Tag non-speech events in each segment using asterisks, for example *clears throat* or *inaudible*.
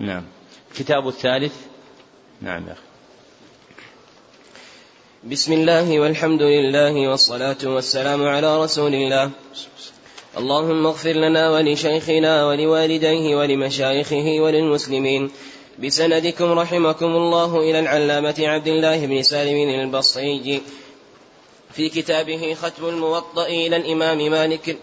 نعم. الكتاب الثالث. نعم يا أخي. بسم الله والحمد لله والصلاة والسلام على رسول الله. اللهم اغفر لنا ولشيخنا ولوالديه ولمشايخه وللمسلمين. بسندكم رحمكم الله إلى العلامة عبد الله بن سالم البصري. في كتابه ختم الموطأ إلى الإمام مالك.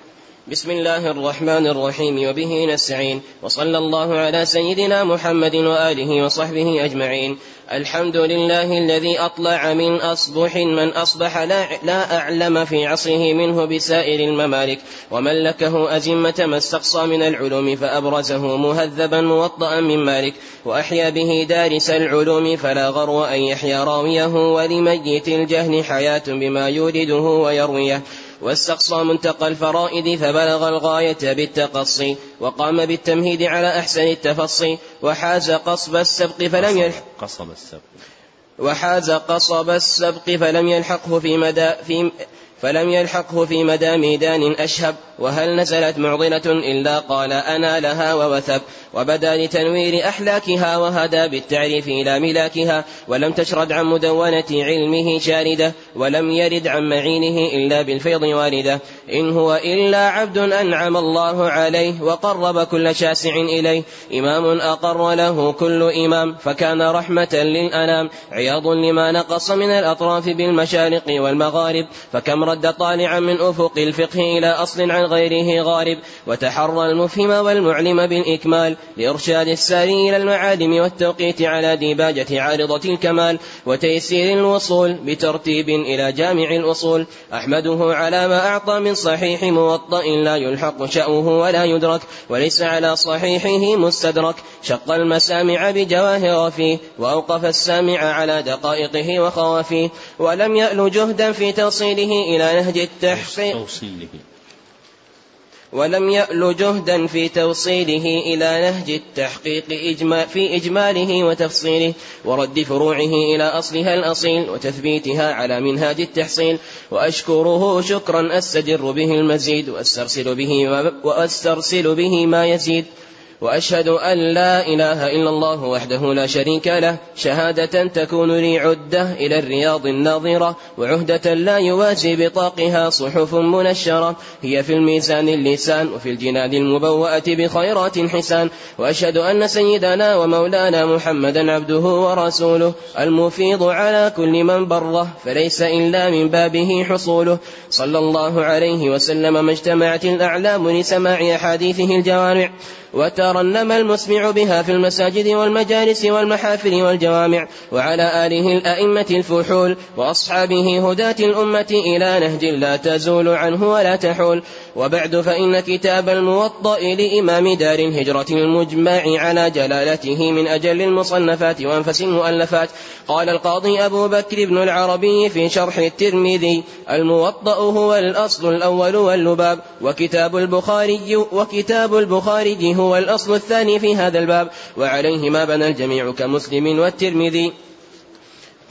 بسم الله الرحمن الرحيم وبه نستعين وصلى الله على سيدنا محمد وآله وصحبه أجمعين. الحمد لله الذي أطلع من أصبح من أصبح لا, لا أعلم في عصره منه بسائر الممالك وملكه أزمة ما استقصى من العلوم فأبرزه مهذبا موطئا من مالك وأحيا به دارس العلوم فلا غرو أن يحيا راويه ولميت الجهل حياة بما يورده ويرويه. واستقصى منتقى الفرائد فبلغ الغاية بالتقصي وقام بالتمهيد على أحسن التفصي وحاز قصب السبق فلم يلحق قصب السبق. وحاز قصب السبق فلم يلحقه في مدى في فلم يلحقه في مدى ميدان أشهب. وهل نزلت معضلة إلا قال أنا لها ووثب وبدا لتنوير أحلاكها وهدى بالتعريف إلى ملاكها ولم تشرد عن مدونة علمه شاردة ولم يرد عن معينه إلا بالفيض واردة. إن هو إلا عبد أنعم الله عليه وقرب كل شاسع إليه إمام أقر له كل إمام فكان رحمة للأنام. عياض لما نقص من الأطراف بالمشارق والمغارب فكم رد طالعا من أفق الفقه إلى أصل عن غيره غارب وتحرى المفهم والمعلم بالإكمال لإرشاد الساري إلى المعالم والتوقيت على ديباجة عارضة الكمال وتيسير الوصول بترتيب إلى جامع الأصول. أحمده على ما أعطى من صحيح موطأ لا يلحق شأوه ولا يدرك وليس على صحيحه مستدرك. شق المسامع بجواهر فيه وأوقف السامع على دقائقه وخوافيه ولم يأل جهدا في توصيله إلى نهج التحقيق. ولم يأل جهدا في توصيله إلى نهج التحقيق إجمال في إجماله وتفصيله ورد فروعه إلى أصلها الأصيل وتثبيتها على منهاج التحصيل. وأشكره شكرا أستجر به المزيد وأسترسل به وأسترسل به ما يزيد. وأشهد أن لا إله إلا الله وحده لا شريك له شهادة تكون لي عدة إلى الرياض الناظرة وعهدة لا يوازي بطاقها صحف منشرة. هي في الميزان اللسان وفي الجنان المبوأة بخيرات حسان. وأشهد أن سيدنا ومولانا محمدا عبده ورسوله المفيض على كل من بره فليس إلا من بابه حصوله. صلى الله عليه وسلم ما اجتمعت الأعلام لسماع أحاديثه الجوامع. وترنم المسمع بها في المساجد والمجالس والمحافل والجوامع وعلى آله الأئمة الفحول وأصحابه هداة الأمة إلى نهج لا تزول عنه ولا تحول وبعد فإن كتاب الموطأ لإمام دار الهجرة المجمع على جلالته من أجل المصنفات وأنفس المؤلفات. قال القاضي أبو بكر بن العربي في شرح الترمذي الموطأ هو الأصل الأول واللباب وكتاب البخاري وكتاب البخاري هو الأصل الثاني في هذا الباب. وعليه ما بنى الجميع كمسلم والترمذي.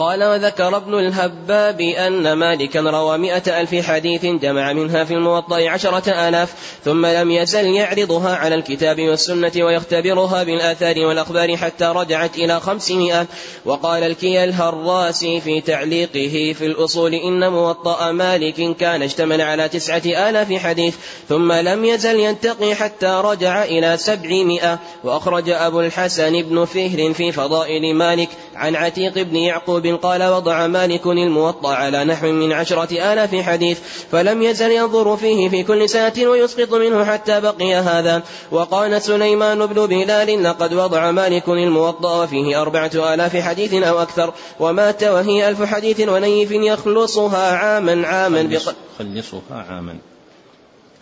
قال وذكر ابن الهباب أن مالكا روى مئة ألف حديث جمع منها في الموطأ عشرة آلاف ثم لم يزل يعرضها على الكتاب والسنة ويختبرها بالآثار والأخبار حتى رجعت إلى خمسمائة وقال الكي الهراسي في تعليقه في الأصول إن موطأ مالك كان اشتمل على تسعة آلاف حديث ثم لم يزل ينتقي حتى رجع إلى سبعمائة وأخرج أبو الحسن بن فهر في فضائل مالك عن عتيق بن يعقوب قال وضع مالك الموطأ على نحو من عشرة آلاف حديث فلم يزل ينظر فيه في كل سنة ويسقط منه حتى بقي هذا. وقال سليمان بن بلال لقد وضع مالك الموطأ فيه أربعة آلاف حديث أو أكثر ومات وهي ألف حديث ونيف يخلصها عاما عاما يخلصها عاما.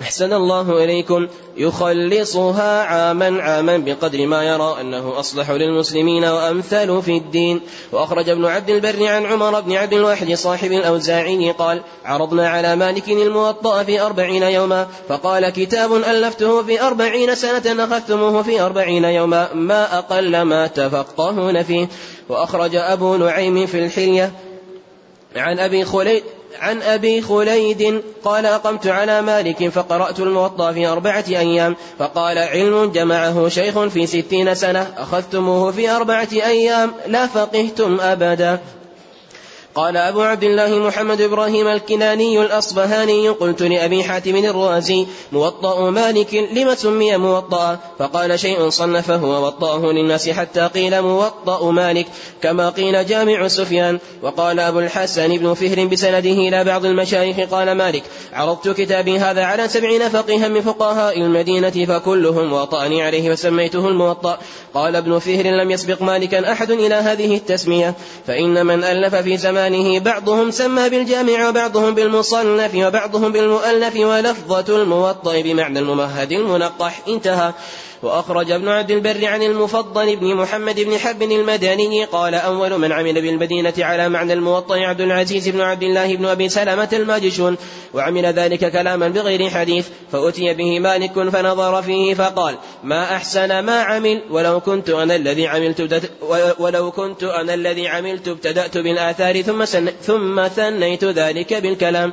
أحسن الله إليكم. يخلصها عاما عاما بقدر ما يرى أنه أصلح للمسلمين وأمثل في الدين. وأخرج ابن عبد البر عن عمر بن عبد الواحد صاحب الأوزاعي قال عرضنا على مالك الموطأ في أربعين يوما فقال كتاب ألفته في أربعين سنة أخذتموه في أربعين يوما ما أقل ما تفقهون فيه. وأخرج أبو نعيم في الحلية عن أبي خليل عن أبي خليد قال أقمت على مالك فقرأت الموطأ في أربعة أيام فقال علم جمعه شيخ في ستين سنة أخذتموه في أربعة أيام لا فقهتم أبدا. قال أبو عبد الله محمد إبراهيم الكناني الأصبهاني قلت لأبي حاتم الرازي موطأ مالك لم سمي موطأ؟ فقال شيء صنفه ووطأه للناس حتى قيل موطأ مالك كما قيل جامع سفيان. وقال أبو الحسن بن فهر بسنده إلى بعض المشايخ قال مالك عرضت كتابي هذا على سبعين فقيها من فقهاء المدينة فكلهم وطأني عليه فسميته الموطأ. قال ابن فهر لم يسبق مالكا أحد إلى هذه التسمية فإن من ألف في زمان زمانه بعضهم سمى بالجامع وبعضهم بالمصنف وبعضهم بالمؤلف ولفظة الموطأ بمعنى الممهد المنقح انتهى. وأخرج ابن عبد البر عن المفضل بن محمد بن حب المدني قال أول من عمل بالمدينة على معنى الموطأ عبد العزيز بن عبد الله بن أبي سلمة الماجشون وعمل ذلك كلاما بغير حديث فأتي به مالك فنظر فيه فقال ما أحسن ما عمل؟ ولو كنت أنا الذي عملت ولو كنت أنا الذي عملت ابتدأت بالآثار ثم ثم ثنيت ذلك بالكلام.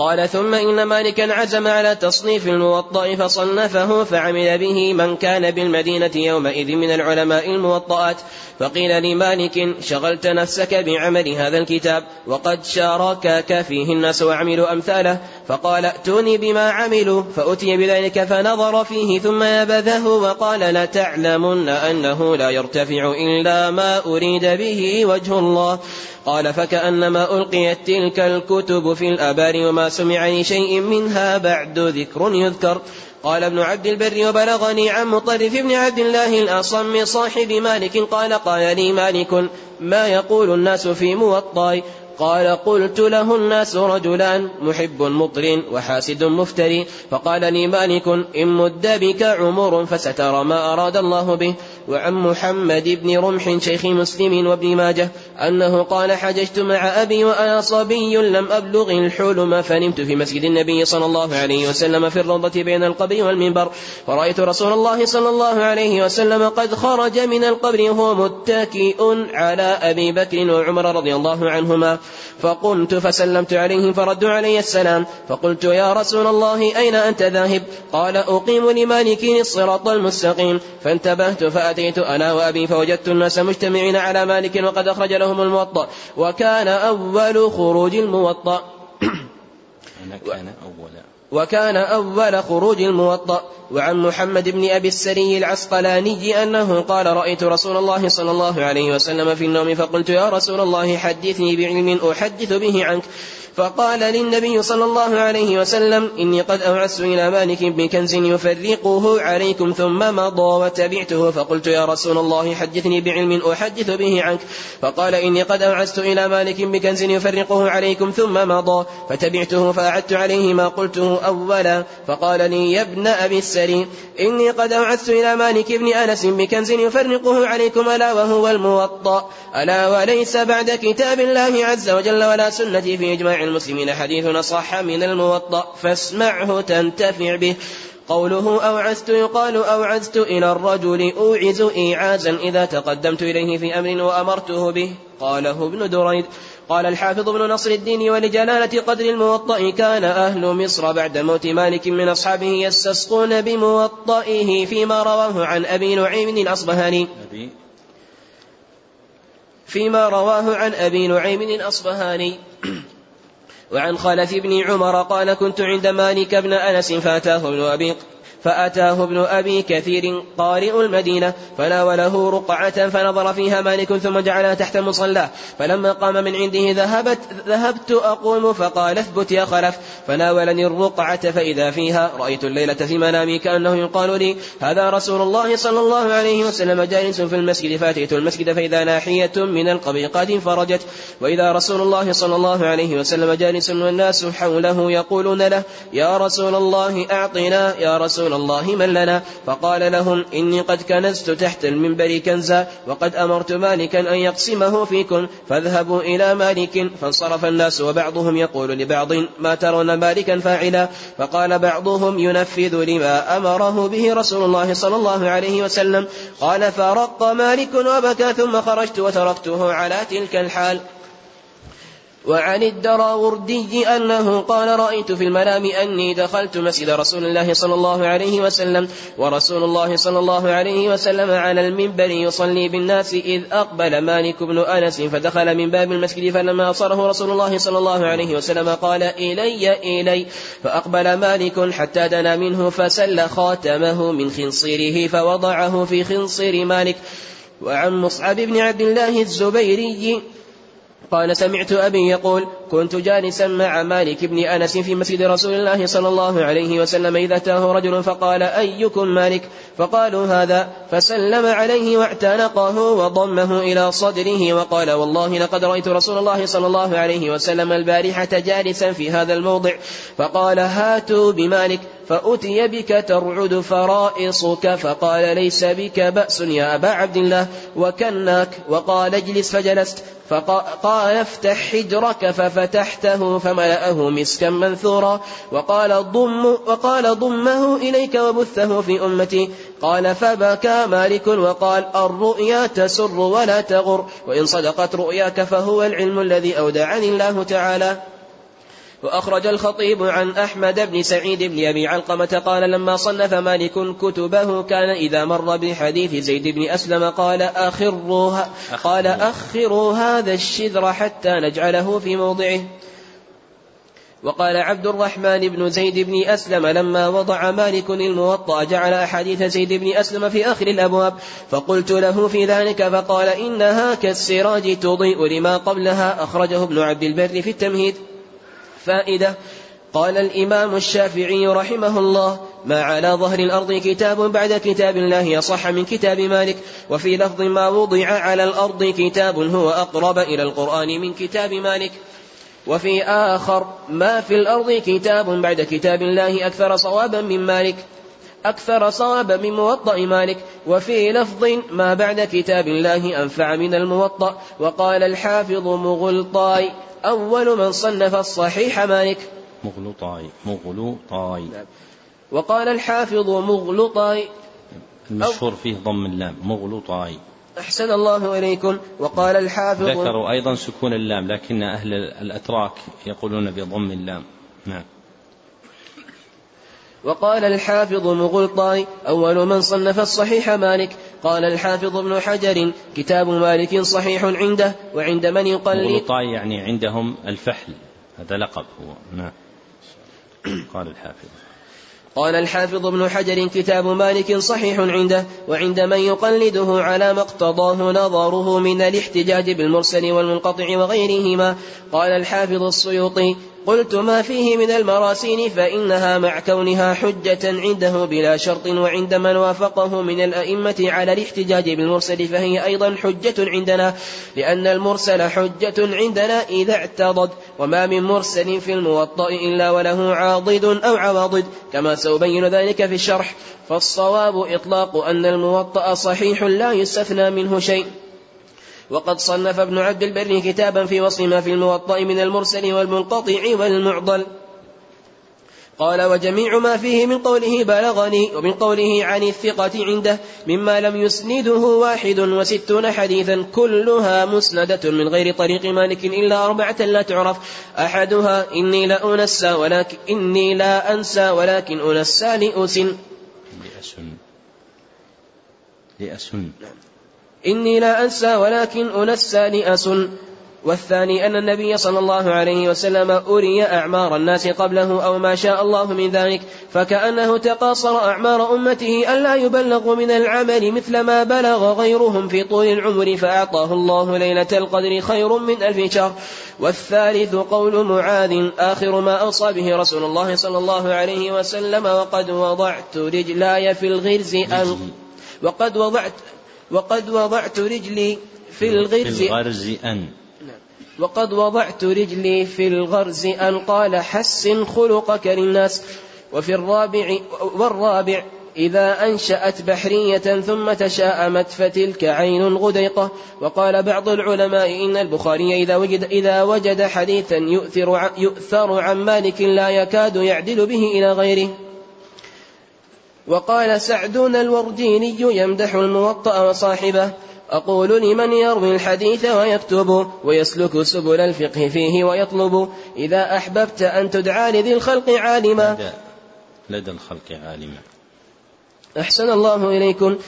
قال ثم إن مالكا عزم على تصنيف الموطأ فصنفه فعمل به من كان بالمدينة يومئذ من العلماء الموطئات فقيل لمالك شغلت نفسك بعمل هذا الكتاب وقد شاركك فيه الناس وعملوا أمثاله. فقال ائتوني بما عملوا فأتي بذلك فنظر فيه ثم نبذه وقال لتعلمن أنه لا يرتفع إلا ما أريد به وجه الله. قال فكأنما ألقيت تلك الكتب في الأبار وما سمع لشيء منها بعد ذكر يذكر. قال ابن عبد البر وبلغني عن مطرف بن عبد الله الأصم صاحب مالك قال قال لي مالك ما يقول الناس في موطاي قال قلت له الناس رجلان محب مطر وحاسد مفتري. فقال لي مالك إن مد بك عمر فسترى ما أراد الله به. وعن محمد بن رمح شيخ مسلم وابن ماجه. أنه قال حججت مع أبي وأنا صبي لم أبلغ الحلم فنمت في مسجد النبي صلى الله عليه وسلم في الروضة بين القبر والمنبر. فرأيت رسول الله صلى الله عليه وسلم قد خرج من القبر وهو متكئ على أبي بكر وعمر رضي الله عنهما. فقمت فسلمت عليهم فردوا علي السلام. فقلت يا رسول الله أين أنت ذاهب؟ قال أقيم لمالك الصراط المستقيم. فانتبهت فأتيت أنا وأبي فوجدت الناس مجتمعين على مالك وقد أخرج لهم الموطأ. وكان أول خروج الموطأ. كان أول. وكان أول خروج الموطأ. وعن محمد بن أبي السري العسقلاني أنه قال رأيت رسول الله صلى الله عليه وسلم في النوم فقلت يا رسول الله حدثني بعلم أحدث به عنك. فقال للنبي صلى الله عليه وسلم إني قد أوعزت إلى مالك بكنز يفرقه عليكم ثم مضى وتبعته فقلت يا رسول الله حدثني بعلم أحدث به عنك. فقال إني قد أوعزت إلى مالك بكنز يفرقه عليكم ثم مضى فتبعته فأعدت عليه ما قلته أولا. فقال لي يا ابن أبي السري إني قد أوعزت إلى مالك بن أنس بكنز يفرقه عليكم ألا وهو الموطأ ألا وليس بعد كتاب الله عز وجل ولا سنتي في إجماع المسلمين حديث صح من الموطأ فاسمعه تنتفع به. قوله أوعزت يقال أوعزت إلى الرجل أوعز إيعازا إذا تقدمت إليه في أمر وأمرته به. قاله ابن دريد. قال الحافظ ابن نصر الدين ولجلالة قدر الموطأ كان أهل مصر بعد موت مالك من أصحابه يستسقون بموطئه فيما رواه عن أبي نعيم الأصبهاني. فيما رواه عن أبي نعيم الأصبهاني. وعن خلف بن عمر قال كنت عند مالك بن أنس فأتاه ابن أبي فأتاه ابن أبي كثير قارئ المدينة فناوله رقعة فنظر فيها مالك ثم جعلها تحت مصلاه فلما قام من عنده ذهبت ذهبت أقوم فقال اثبت يا خلف. فناولني الرقعة فإذا فيها رأيت الليلة في منامي كأنه يقال لي هذا رسول الله صلى الله عليه وسلم جالس في المسجد فأتيت المسجد فإذا ناحية من القبر قد انفرجت وإذا رسول الله صلى الله عليه وسلم جالس والناس حوله يقولون له يا رسول الله أعطنا يا رسول الله من لنا. فقال لهم إني قد كنزت تحت المنبر كنزا وقد أمرت مالكا أن يقسمه فيكم فاذهبوا إلى مالك. فانصرف الناس وبعضهم يقول لبعض ما ترون مالكا فاعلا؟ فقال بعضهم ينفذ لما أمره به رسول الله صلى الله عليه وسلم. قال فرق مالك وبكى ثم خرجت وتركته على تلك الحال. وعن الدراوردي أنه قال رأيت في المنام أني دخلت مسجد رسول الله صلى الله عليه وسلم ورسول الله صلى الله عليه وسلم على المنبر يصلي بالناس إذ أقبل مالك بن أنس فدخل من باب المسجد فلما أبصره رسول الله صلى الله عليه وسلم قال إلي إلي فأقبل مالك حتى دنا منه فسل خاتمه من خنصيره فوضعه في خنصير مالك. وعن مصعب بن عبد الله الزبيري قال سمعت أبي يقول كنت جالسا مع مالك بن أنس في مسجد رسول الله صلى الله عليه وسلم إذا أتاه رجل فقال أيكم مالك؟ فقالوا هذا فسلم عليه واعتنقه وضمه إلى صدره وقال والله لقد رأيت رسول الله صلى الله عليه وسلم البارحة جالسا في هذا الموضع. فقال هاتوا بمالك. فأتي بك ترعد فرائصك فقال ليس بك بأس يا أبا عبد الله وكناك وقال اجلس فجلست فقال افتح حجرك ففتحته فملأه مسكا منثورا وقال ضم وقال ضمه إليك وبثه في أمتي قال فبكى مالك وقال الرؤيا تسر ولا تغر وإن صدقت رؤياك فهو العلم الذي أودعني الله تعالى. وأخرج الخطيب عن أحمد بن سعيد بن أبي علقمة قال لما صنف مالك كتبه كان إذا مر بحديث زيد بن أسلم قال أخروها قال أخروا هذا الشذر حتى نجعله في موضعه. وقال عبد الرحمن بن زيد بن أسلم لما وضع مالك الموطأ جعل أحاديث زيد بن أسلم في آخر الأبواب. فقلت له في ذلك فقال إنها كالسراج تضيء لما قبلها. أخرجه ابن عبد البر في التمهيد. فائدة. قال الإمام الشافعي رحمه الله ما على ظهر الأرض كتاب بعد كتاب الله أصح من كتاب مالك وفي لفظ ما وضع على الأرض كتاب هو أقرب إلى القرآن من كتاب مالك. وفي آخر ما في الأرض كتاب بعد كتاب الله أكثر صوابا من مالك أكثر صوابا من موطأ مالك. وفي لفظ ما بعد كتاب الله أنفع من الموطأ. وقال الحافظ مغلطاي أول من صنف الصحيح مالك. مغلطاي مغلطاي وقال الحافظ مغلطاي المشهور فيه ضم اللام مغلطاي أحسن الله إليكم. وقال الحافظ ذكروا أيضا سكون اللام لكن أهل الأتراك يقولون بضم اللام. نعم. وقال الحافظ مغلطاي أول من صنف الصحيح مالك. قال الحافظ ابن حجر كتاب مالك صحيح عنده وعند من يقلد؟ يعني عندهم الفحل هذا لقب هو. نعم. قال الحافظ. قال الحافظ ابن حجر كتاب مالك صحيح عنده وعند من يقلده على ما اقتضاه نظره من الاحتجاج بالمرسل والمنقطع وغيرهما. قال الحافظ السيوطي قلت ما فيه من المراسين فإنها مع كونها حجة عنده بلا شرط وعند من وافقه من الأئمة على الاحتجاج بالمرسل فهي أيضا حجة عندنا لأن المرسل حجة عندنا إذا اعتضد وما من مرسل في الموطأ إلا وله عاضد أو عواضد كما سأبين ذلك في الشرح. فالصواب إطلاق أن الموطأ صحيح لا يستثنى منه شيء. وقد صنف ابن عبد البر كتابا في وصف ما في الموطأ من المرسل والمنقطع والمعضل. قال وجميع ما فيه من قوله بلغني ومن قوله عن الثقة عنده مما لم يسنده واحد وستون حديثا كلها مسندة من غير طريق مالك إلا أربعة لا تعرف. أحدها إني لا أنسى ولكن إني لا أنسى ولكن أنسى لأسن. لأسن. لأسن. إني لا أنسى ولكن أنسى لأسن والثاني أن النبي صلى الله عليه وسلم أري أعمار الناس قبله أو ما شاء الله من ذلك فكأنه تقاصر أعمار أمته ألا يبلغوا من العمل مثل ما بلغ غيرهم في طول العمر فأعطاه الله ليلة القدر خير من ألف شهر. والثالث قول معاذ آخر ما أوصى به رسول الله صلى الله عليه وسلم وقد وضعت رجلاي في الغرز أن وقد وضعت وقد وضعت رجلي في الغرز في الغرز أن. وقد وضعت رجلي في الغرز أن. قال حسن خلقك للناس. وفي الرابع والرابع إذا أنشأت بحرية ثم تشاءمت فتلك عين غديقة. وقال بعض العلماء إن البخاري إذا وجد إذا وجد حديثا يؤثر يؤثر عن مالك لا يكاد يعدل به إلى غيره. وقال سعدون الورديني يمدح الموطأ وصاحبه أقول لمن يروي الحديث ويكتب ويسلك سبل الفقه فيه ويطلب إذا أحببت أن تدعى لذي الخلق عالما. لدى, لدى الخلق عالما. أحسن الله إليكم.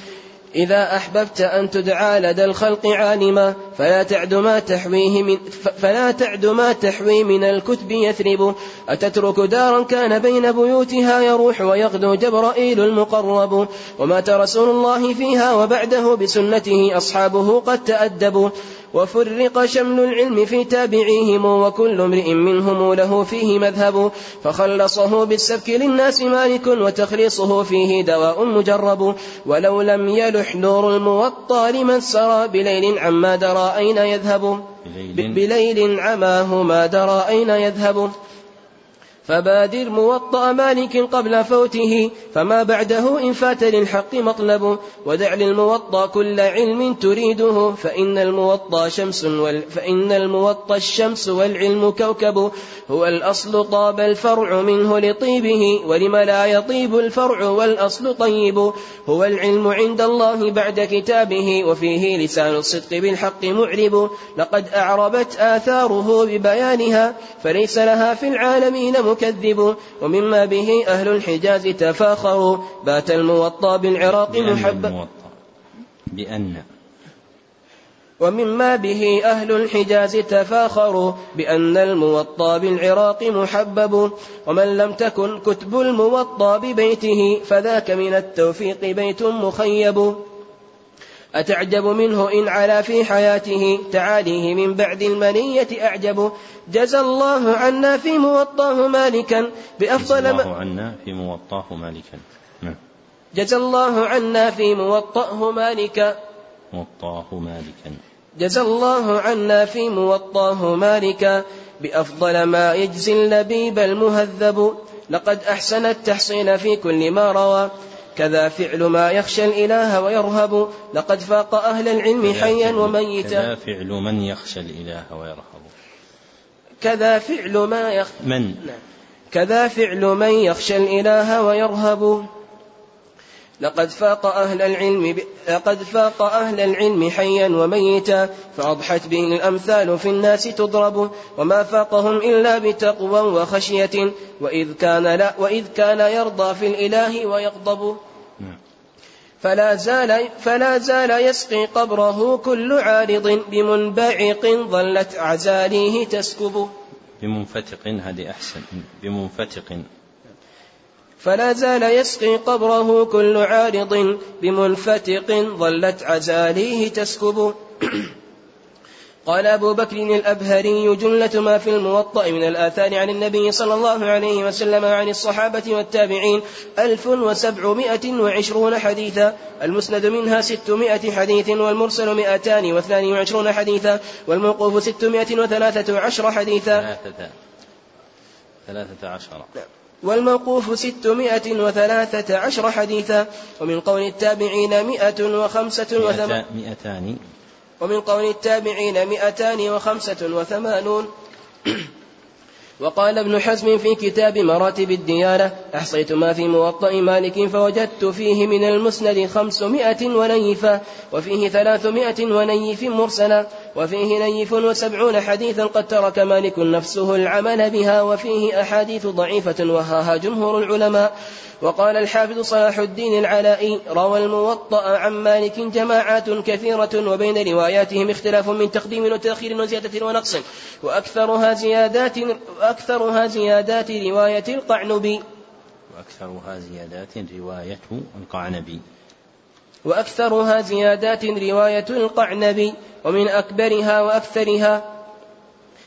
إذا أحببت أن تدعى لدى الخلق عالما فلا تعد ما تحويه من فلا تعد ما تحوي من الكتب يثرب. أتترك دارا كان بين بيوتها يروح ويغدو جبرائيل المقرب. ومات رسول الله فيها وبعده بسنته أصحابه قد تأدبوا. وفرق شمل العلم في تابعيهم وكل امرئ منهم له فيه مذهب. فخلصه بالسبك للناس مالك وتخليصه فيه دواء مجرب. ولو لم يلح نور الموطى لمن سرى بليل عما درى أين يذهب؟ بليل. عماه ما درى أين يذهب؟ فبادر موطأ مالك قبل فوته فما بعده إن فات للحق مطلب. ودع للموطأ كل علم تريده فإن الموطأ شمس وال فإن الموطأ الشمس والعلم كوكب. هو الأصل طاب الفرع منه لطيبه ولم لا يطيب الفرع والأصل طيب. هو العلم عند الله بعد كتابه وفيه لسان الصدق بالحق معرب. لقد أعربت آثاره ببيانها فليس لها في العالمين مكذب ومما به أهل الحجاز تفاخروا. بات الموطى بالعراق محبا بأن ومما به أهل الحجاز تفاخروا. بأن الموطى بالعراق محبب. ومن لم تكن كتب الموطى ببيته فذاك من التوفيق بيت مخيب. أتعجب منه إن علا في حياته؟ تعاليه من بعد المنية أعجب. جزى الله عنا في موطاه مالكا. بأفضل الله عنا في موطاه مالكا. نعم. جزى الله عنا في موطاه مالكا. موطاه مالكا. جزى الله عنا في موطاه مالكا. بأفضل ما يجزي اللبيب المهذب. لقد أحسن التحصيل في كل ما روى. كذا فعل ما يخشى الإله ويرهب لقد فاق أهل العلم حيا وميتا. كذا فعل من يخشى الإله ويرهب. كذا فعل ما يخ... من؟ كذا فعل من يخشى الإله ويرهب. لقد فاق أهل العلم ب... لقد فاق أهل العلم حيا وميتا فأضحت به الأمثال في الناس تضرب وما فاقهم إلا بتقوى وخشية وإذ كان لا وإذ كان يرضى في الإله ويغضب. نعم. فلا زال فلا زال يسقي قبره كل عارض بمنبعق ظلت أعزاليه تسكب. بمنفتق هذه أحسن بمنفتق. فلا زال يسقي قبره كل عارض بمنفتق ظلت عزاليه تسكب. *clears throat* قال أبو بكر الأبهري جملة ما في الموطأ من الآثار عن النبي صلى الله عليه وسلم وعن الصحابة والتابعين ألف وسبعمائة وعشرون حديثا المسند منها ستمائة حديث والمرسل مئتان واثنان وعشرون حديثا والموقوف ستمائة وثلاثة عشر حديثا. ثلاثة ثلاثة عشر. والموقوف ستمائة وثلاثة عشر حديثا ومن قول التابعين مئة وخمسة وثمان مئتان ومن قول التابعين مئتان وخمسة وثمانون وقال ابن حزم في كتاب مراتب الديانة أحصيت ما في موطأ مالك فوجدت فيه من المسند خمسمائة ونيفا وفيه ثلاثمائة ونيف مرسلا. وفيه نيف وسبعون حديثا قد ترك مالك نفسه العمل بها وفيه أحاديث ضعيفة وهاها جمهور العلماء. وقال الحافظ صلاح الدين العلائي روى الموطأ عن مالك جماعات كثيرة وبين رواياتهم اختلاف من تقديم وتأخير وزيادة ونقص. وأكثرها زيادات وأكثرها زيادات رواية القعنبي. وأكثرها زيادات رواية القعنبي. وأكثرها زيادات رواية القعنبي ومن أكبرها وأكثرها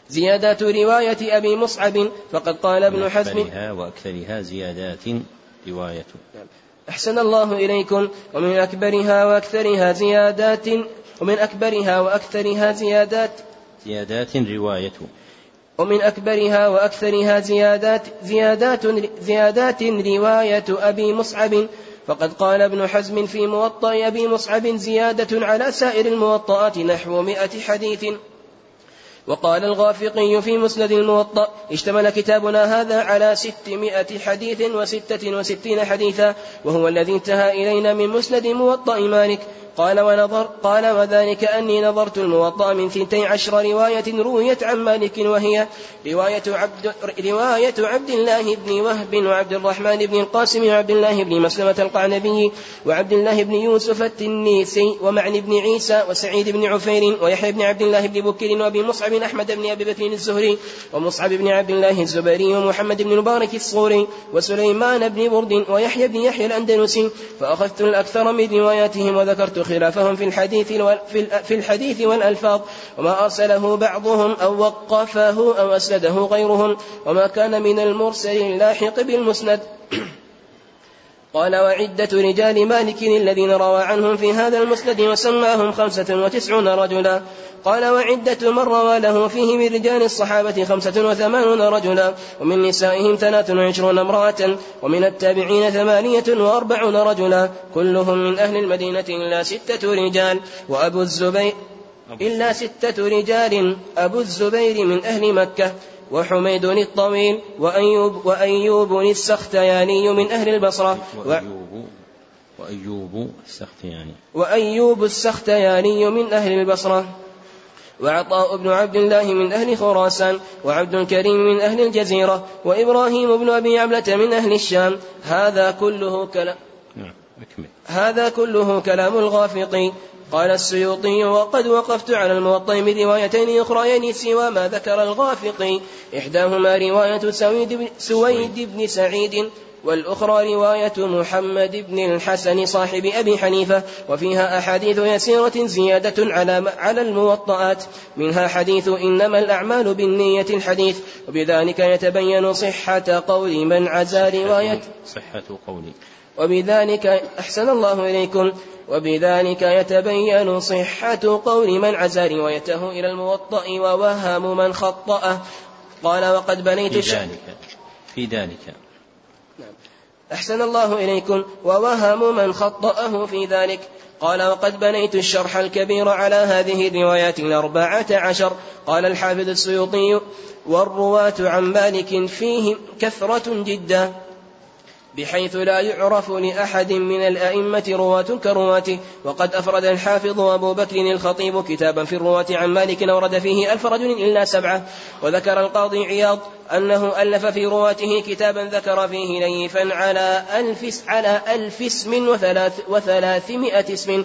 زيادات رواية أبي مصعب فقد قال ابن حزم أكثرها وأكثرها زيادات رواية. أحسن الله إليكم ومن أكبرها وأكثرها زيادات ومن أكبرها وأكثرها زيادات. زيادات رواية. ومن أكبرها وأكثرها زيادات زيادات زيادات رواية أبي مصعب فقد قال ابن حزم في موطأ أبي مصعب زيادة على سائر الموطئات نحو مئة حديث. وقال الغافقي في مسند الموطأ اشتمل كتابنا هذا على ستمائة حديث وستة وستين حديثا وهو الذي انتهى إلينا من مسند موطأ مالك. قال ونظر قال وذلك أني نظرت الموطأ من ثنتي عشر رواية رويت عن مالك وهي رواية عبد رواية عبد الله بن وهب وعبد الرحمن بن القاسم وعبد الله بن مسلمة القعنبي وعبد الله بن يوسف التنيسي ومعن بن عيسى وسعيد بن عفير ويحيى بن عبد الله بن بكر وأبي مصعب أحمد بن أبي بكر الزهري ومصعب بن عبد الله الزبري ومحمد بن المبارك الصوري وسليمان بن برد ويحيى بن يحيى الأندلسي فأخذت الأكثر من رواياتهم وذكرت خلافهم في الحديث في الحديث والألفاظ. وما أرسله بعضهم أو وقفه أو أسنده غيرهم. وما كان من المرسل اللاحق بالمسند. قال وعدة رجال مالك الذين روى عنهم في هذا المسند وسماهم خمسة وتسعون رجلا. قال وعدة من روى له فيه من رجال الصحابة خمسة وثمانون رجلا. ومن نسائهم ثلاث وعشرون امرأة. ومن التابعين ثمانية وأربعون رجلا. كلهم من أهل المدينة إلا ستة رجال. وأبو الزبير. إلا ستة رجال. أبو الزبير من أهل مكة. وحميد الطويل وأيوب وأيوب السختياني من أهل البصرة وأيوب وأيوب السختياني. وأيوب السختياني من أهل البصرة وعطاء بن عبد الله من أهل خراسان وعبد الكريم من أهل الجزيرة وإبراهيم بن أبي عبلة من أهل الشام. هذا كله كلام أكمل هذا كله كلام الغافقي قال السيوطي وقد وقفت على الموطأ بروايتين أخريين سوى ما ذكر الغافقي إحداهما رواية سويد بن, سويد بن سعيد والأخرى رواية محمد بن الحسن صاحب أبي حنيفة وفيها أحاديث يسيرة زيادة على على الموطئات. منها حديث إنما الأعمال بالنية الحديث وبذلك يتبين صحة قول من عزى رواية. صحة قولي وبذلك أحسن الله إليكم وبذلك يتبين صحة قول من عزى روايته إلى الموطأ ووهم من خطأه. قال وقد بنيت في ذلك في ذلك. أحسن الله إليكم ووهم من خطأه في ذلك. قال وقد بنيت الشرح الكبير على هذه الروايات الأربعة عشر. قال الحافظ السيوطي والرواة عن مالك فيهم كثرة جدا. بحيث لا يعرف لأحد من الأئمة رواة كرواته وقد أفرد الحافظ أبو بكر الخطيب كتابا في الرواة عن مالك أورد فيه ألف رجل إلا سبعة. وذكر القاضي عياض أنه ألف في رواته كتابا ذكر فيه ليفا على ألف على ألف اسم وثلاث وثلاثمائة اسم.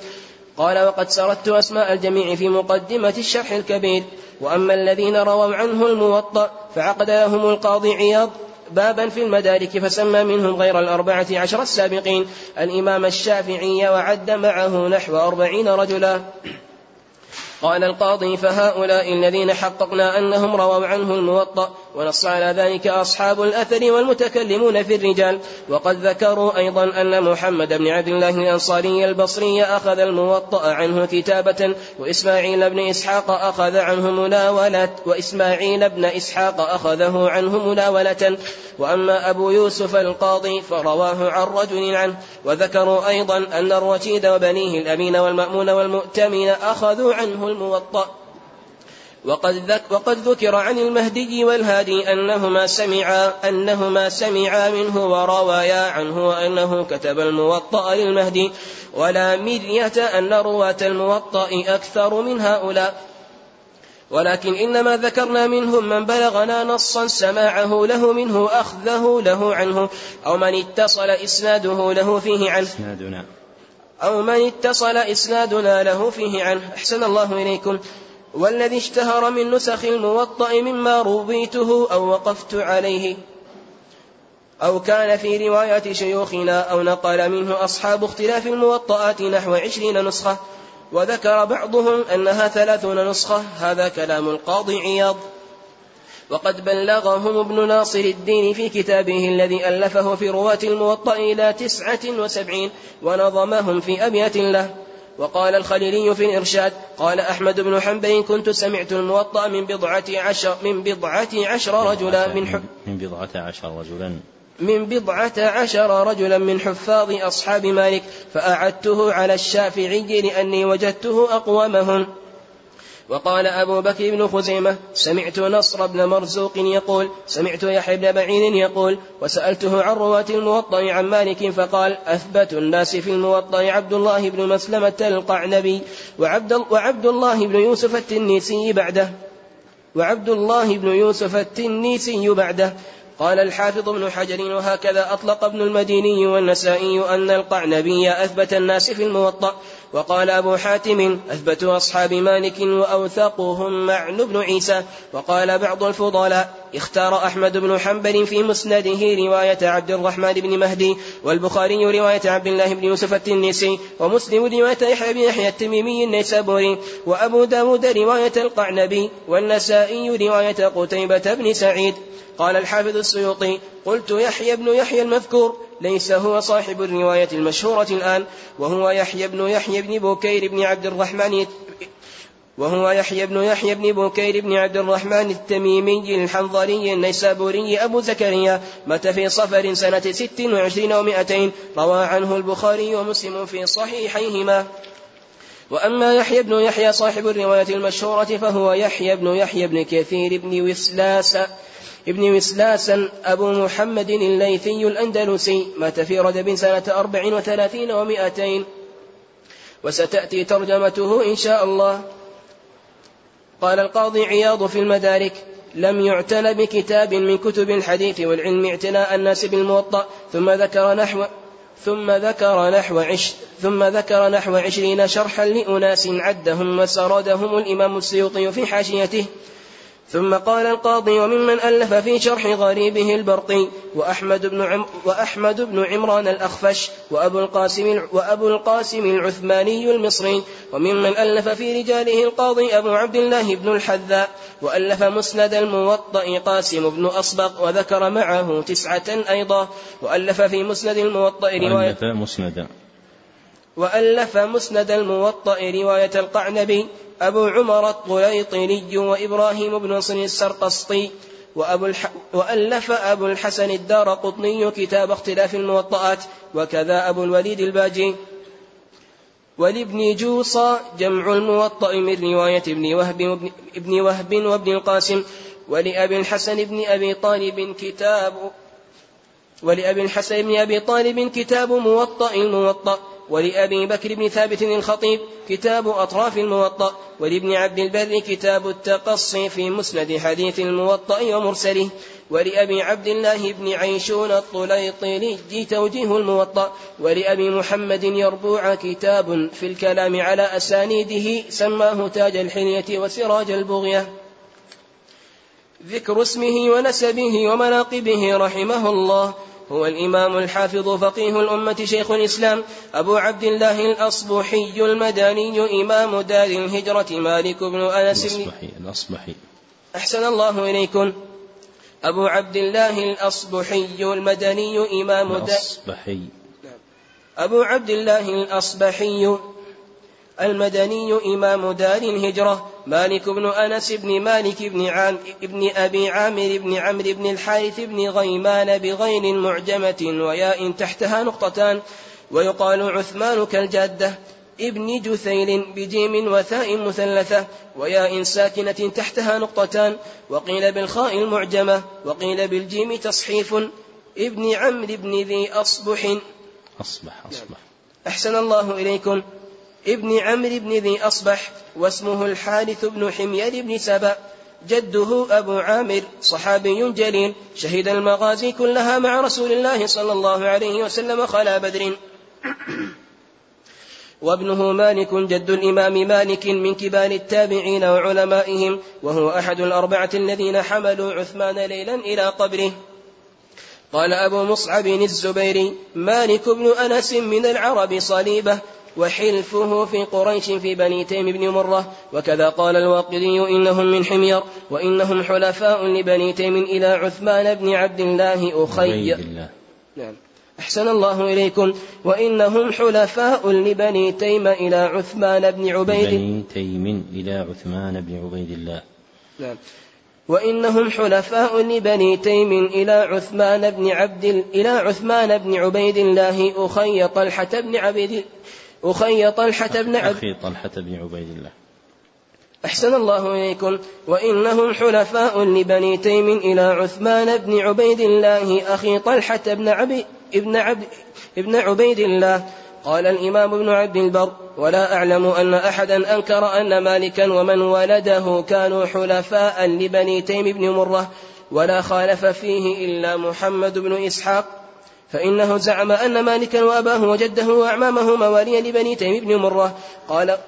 قال وقد سردت أسماء الجميع في مقدمة الشرح الكبير. وأما الذين رووا عنه الموطأ فعقد لهم القاضي عياض بابا في المدارك فسمى منهم غير الأربعة عشر السابقين. الإمام الشافعي وعد معه نحو أربعين رجلا. قال القاضي فهؤلاء الذين حققنا أنهم رووا عنه الموطأ. ونص على ذلك أصحاب الأثر والمتكلمون في الرجال. وقد ذكروا أيضا أن محمد بن عبد الله الأنصاري البصري أخذ الموطأ عنه كتابة وإسماعيل بن إسحاق أخذ عنه مناولة وإسماعيل بن إسحاق أخذه عنه مناولة. وأما أبو يوسف القاضي فرواه عن رجل عنه. وذكروا أيضا أن الرشيد وبنيه الأمين والمأمون والمؤتمن أخذوا عنه الموطأ. وقد, ذك وقد ذكر عن المهدي والهادي أنهما سمعا أنهما سمعا منه وروايا عنه وأنه كتب الموطأ للمهدي ولا مرية أن رواة الموطأ أكثر من هؤلاء. ولكن إنما ذكرنا منهم من بلغنا نصا سماعه له منه أخذه له عنه أو من اتصل إسناده له فيه عنه. إسنادنا. أو من اتصل إسنادنا له فيه عنه. أحسن الله إليكم. والذي اشتهر من نسخ الموطأ مما رويته أو وقفت عليه أو كان في رواية شيوخنا أو نقل منه أصحاب اختلاف الموطئات نحو عشرين نسخة وذكر بعضهم أنها ثلاثون نسخة هذا كلام القاضي عياض. وقد بلغهم ابن ناصر الدين في كتابه الذي ألفه في رواة الموطأ إلى تسعة وسبعين ونظمهم في أبيات له وقال الخليلي في الإرشاد قال أحمد بن حنبل كنت سمعت الموطأ من بضعة عشر من بضعة عشر رجلا من حب من بضعة عشر رجلا. من بضعة عشر رجلا من حفاظ أصحاب مالك فأعدته على الشافعي لأني وجدته أقومهم. وقال أبو بكر بن خزيمة سمعت نصر بن مرزوق يقول سمعت يحيى بن بعيد يقول وسألته عن رواة الموطأ عن مالك فقال أثبت الناس في الموطأ عبد الله بن مسلمة القعنبي وعبد, وعبد الله بن يوسف التنيسي بعده. وعبد الله بن يوسف التنيسي بعده. قال الحافظ ابن حجر وهكذا أطلق ابن المديني والنسائي أن القعنبي أثبت الناس في الموطأ. وقال أبو حاتم أثبت أصحاب مالك وأوثقهم معن بن عيسى وقال بعض الفضلاء اختار أحمد بن حنبل في مسنده رواية عبد الرحمن بن مهدي والبخاري رواية عبد الله بن يوسف التنيسي ومسلم رواية يحيى بن يحيى التميمي النيسابوري وأبو داود رواية القعنبي والنسائي رواية قتيبة بن سعيد. قال الحافظ السيوطي قلت يحيى بن يحيى المذكور ليس هو صاحب الرواية المشهورة الآن وهو يحيى بن يحيى بن بكير بن عبد الرحمن وهو يحيى بن يحيى بن بكير بن عبد الرحمن التميمي الحنظلي النيسابوري أبو زكريا مات في صفر سنة ست وعشرين ومائتين روى عنه البخاري ومسلم في صحيحيهما. وأما يحيى بن يحيى صاحب الرواية المشهورة فهو يحيى بن يحيى بن كثير بن وسلاس ابن وسلاس أبو محمد الليثي الأندلسي مات في رجب سنة أربع وثلاثين ومائتين. وستأتي ترجمته إن شاء الله. قال القاضي عياض في المدارك لم يعتن بكتاب من كتب الحديث والعلم اعتناء الناس بالموطأ ثم ذكر نحو ثم ذكر نحو عش ثم ذكر نحو عشرين شرحا لأناس عدهم وسردهم الإمام السيوطي في حاشيته. ثم قال القاضي وممن ألف في شرح غريبه البرقي وأحمد بن عم وأحمد بن عمران الأخفش وأبو القاسم وأبو القاسم العثماني المصري وممن ألف في رجاله القاضي أبو عبد الله بن الحذاء وألف مسند الموطأ قاسم بن أصبغ وذكر معه تسعة أيضا وألف في مسند الموطأ رواية مسندا وألف مسند الموطأ رواية القعنبي أبو عمر الطليطلي وإبراهيم بن نصر السرقسطي وأبو الح... وألف أبو الحسن الدار قطني كتاب اختلاف الموطئات وكذا أبو الوليد الباجي. ولابن جوصى جمع الموطأ من رواية ابن وهب وابن, ابن وهب وابن القاسم. ولأبي الحسن بن أبي طالب كتاب ولأبي الحسن بن أبي طالب كتاب موطأ الموطأ. ولأبي بكر بن ثابت الخطيب كتاب أطراف الموطأ ولابن عبد البر كتاب التقصي في مسند حديث الموطأ ومرسله ولأبي عبد الله بن عيشون الطليطلي توجيه الموطأ ولأبي محمد يربوع كتاب في الكلام على أسانيده سماه تاج الحلية وسراج البغية. ذكر اسمه ونسبه ومناقبه رحمه الله. هو الإمام الحافظ فقيه الأمة شيخ الإسلام أبو عبد الله الأصبحي المدني إمام دار الهجرة مالك بن أنس. الأصبحي الأصبحي. أحسن الله إليكم. أبو عبد الله الأصبحي المدني إمام دار الأصبحي. أبو عبد الله الأصبحي المدني إمام دار الهجرة مالك بن أنس بن مالك بن, عام بن أبي عامر بن عمرو بن الحارث بن غيمان بغين معجمة وياء تحتها نقطتان ويقال عثمان كالجادة ابن جثيل بجيم وثاء مثلثة وياء ساكنة تحتها نقطتان وقيل بالخاء المعجمة وقيل بالجيم تصحيف ابن عمرو بن ذي أصبح. أصبح أصبح. أحسن الله إليكم. ابن عمرو بن ذي أصبح واسمه الحارث بن حمير بن سبأ جده أبو عامر صحابي جليل شهد المغازي كلها مع رسول الله صلى الله عليه وسلم خلا بدر. *clears throat* وابنه مالك جد الإمام مالك من كبار التابعين وعلمائهم وهو أحد الأربعة الذين حملوا عثمان ليلا إلى قبره. قال أبو مصعب الزبيري مالك بن أنس من العرب صليبة وحلفه في قريش في بني تيم بن مرة وكذا قال الواقدي إنهم من حمير وإنهم حلفاء لبني تيم إلى عثمان بن عبد الله أخي. نعم. أحسن الله إليكم. وإنهم حلفاء لبني تيم إلى عثمان بن عبيد. بني تيم إلى عثمان بن عبيد الله. نعم. وإنهم حلفاء لبني تيم إلى عثمان بن عبد إلى عثمان بن عبيد الله أخي طلحة بن عبيد أخي طلحة بن عبد أخي طلحة بن عبيد الله. أحسن الله إليكم. وإنهم حلفاء لبني تيم إلى عثمان بن عبيد الله. أخي طلحة بن عبي ابن عبد ابن عبيد الله. قال الإمام ابن عبد البر ولا أعلم أن أحدا أنكر أن مالكا ومن ولده كانوا حلفاء لبني تيم بن مرة ولا خالف فيه إلا محمد بن إسحاق فإنه زعم أن مالكا وأباه وجده وأعمامه موالي لبني تيم بن مرة. قال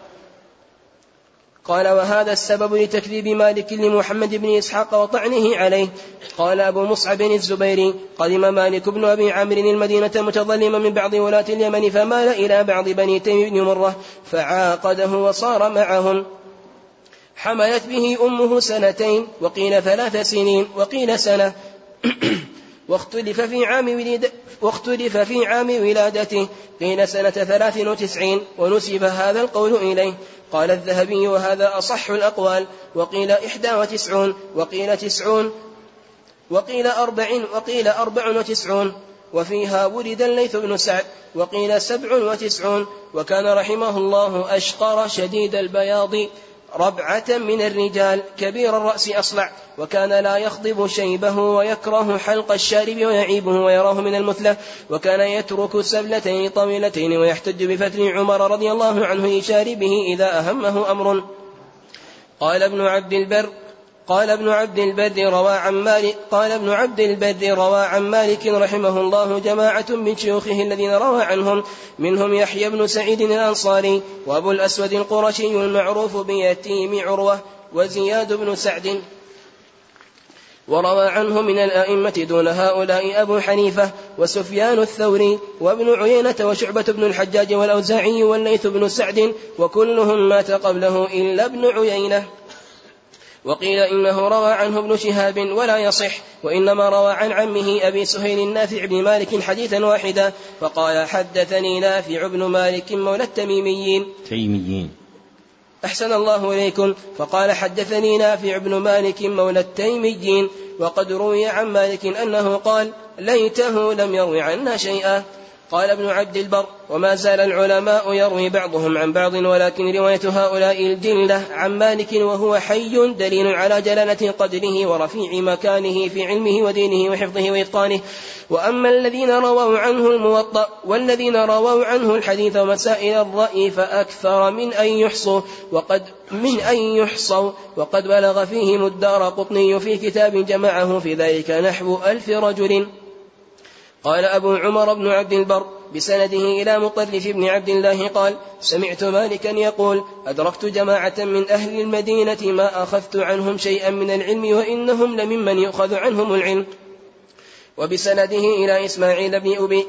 قال وهذا السبب لتكذيب مالك لمحمد بن إسحاق وطعنه عليه. قال أبو مصعب الزبيري قدم مالك بن أبي عامر المدينة متظلما من بعض ولاة اليمن فمال إلى بعض بني تيم بن مرة فعاقده وصار معهم. حملت به أمه سنتين وقيل ثلاث سنين وقيل سنة. واختلف في عام ولد واختلف في عام ولادته قيل سنة ثلاث وتسعين ونسب هذا القول إليه. قال الذهبي وهذا أصح الأقوال. وقيل إحدى وتسعون وقيل تسعون وقيل أربع وقيل أربع وتسعون. وفيها ولد الليث بن سعد وقيل سبع وتسعون. وكان رحمه الله أشقر شديد البياض ربعة من الرجال. كبير الرأس أصلع وكان لا يخضب شيبه ويكره حلق الشارب ويعيبه ويراه من المثلة. وكان يترك سبلتين طويلتين ويحتج بفتل عمر رضي الله عنه لشاربه إذا أهمه أمر. قال ابن عبد البر قال ابن عبد البر روى عن مالك قال ابن عبد البر روى عن مالك رحمه الله جماعة من شيوخه الذين روى عنهم. منهم يحيى بن سعيد الأنصاري وأبو الأسود القرشي المعروف بيتيم عروة وزياد بن سعد. وروى عنه من الأئمة دون هؤلاء أبو حنيفة وسفيان الثوري وابن عيينة وشعبة بن الحجاج والأوزاعي والليث بن سعد وكلهم مات قبله إلا ابن عيينة. وقيل إنه روى عنه ابن شهاب ولا يصح وإنما روى عن عمه أبي سهيل النافع بن مالك حديثا واحدا فقال حدثني نافع بن مالك مولى التميميين. تيميين. أحسن الله إليكم. فقال حدثني نافع بن مالك مولى التيميين وقد روي عن مالك أنه قال ليته لم يروي عنا شيئا. قال ابن عبد البر وما زال العلماء يروي بعضهم عن بعض ولكن رواية هؤلاء الجلة عن مالك وهو حي دليل على جلالة قدره ورفيع مكانه في علمه ودينه وحفظه وإتقانه. وأما الذين رووا عنه الموطأ والذين رووا عنه الحديث ومسائل الرأي فأكثر من أن يحصوا وقد من أن يحصوا وقد بلغ فيهم الدار قطني في كتاب جمعه في ذلك نحو ألف رجل. قال أبو عمر بن عبد البر بسنده إلى مطرف بن عبد الله قال سمعت مالكا يقول أدركت جماعة من أهل المدينة ما أخذت عنهم شيئا من العلم وإنهم لممن يؤخذ عنهم العلم. وبسنده إلى إسماعيل بن أبي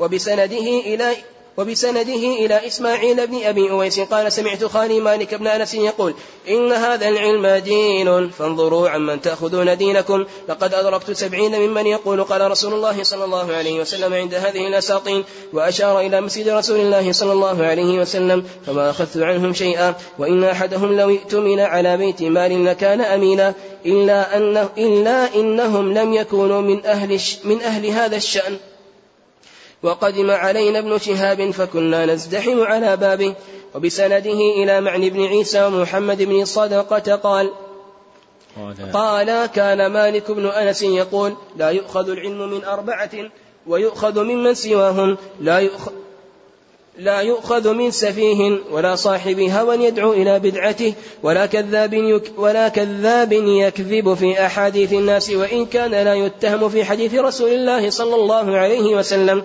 وبسنده إلى وبسنده إلى إسماعيل بن أبي أويس. قال سمعت خالي مالك بن أنس يقول إن هذا العلم دين فانظروا عمن تأخذون دينكم. لقد أدركت سبعين ممن يقول قال رسول الله صلى الله عليه وسلم عند هذه الأساطين وأشار إلى مسجد رسول الله صلى الله عليه وسلم فما أخذت عنهم شيئا. وإن أحدهم لو ائتمن على بيت مال لكان أمينا إلا, أنه إلا إنهم لم يكونوا من أهل, من أهل هذا الشأن. وقدم علينا ابن شهاب فكنا نزدحم على بابه وبسنده إلى معن بن عيسى ومحمد بن صدقة قال قال كان مالك بن أنس يقول لا يؤخذ العلم من أربعة ويؤخذ ممن سواهم لا يؤخذ لا يؤخذ من سفيه ولا صاحب هوى يدعو إلى بدعته ولا كذاب يك ولا كذاب يكذب في أحاديث الناس وإن كان لا يتهم في حديث رسول الله صلى الله عليه وسلم.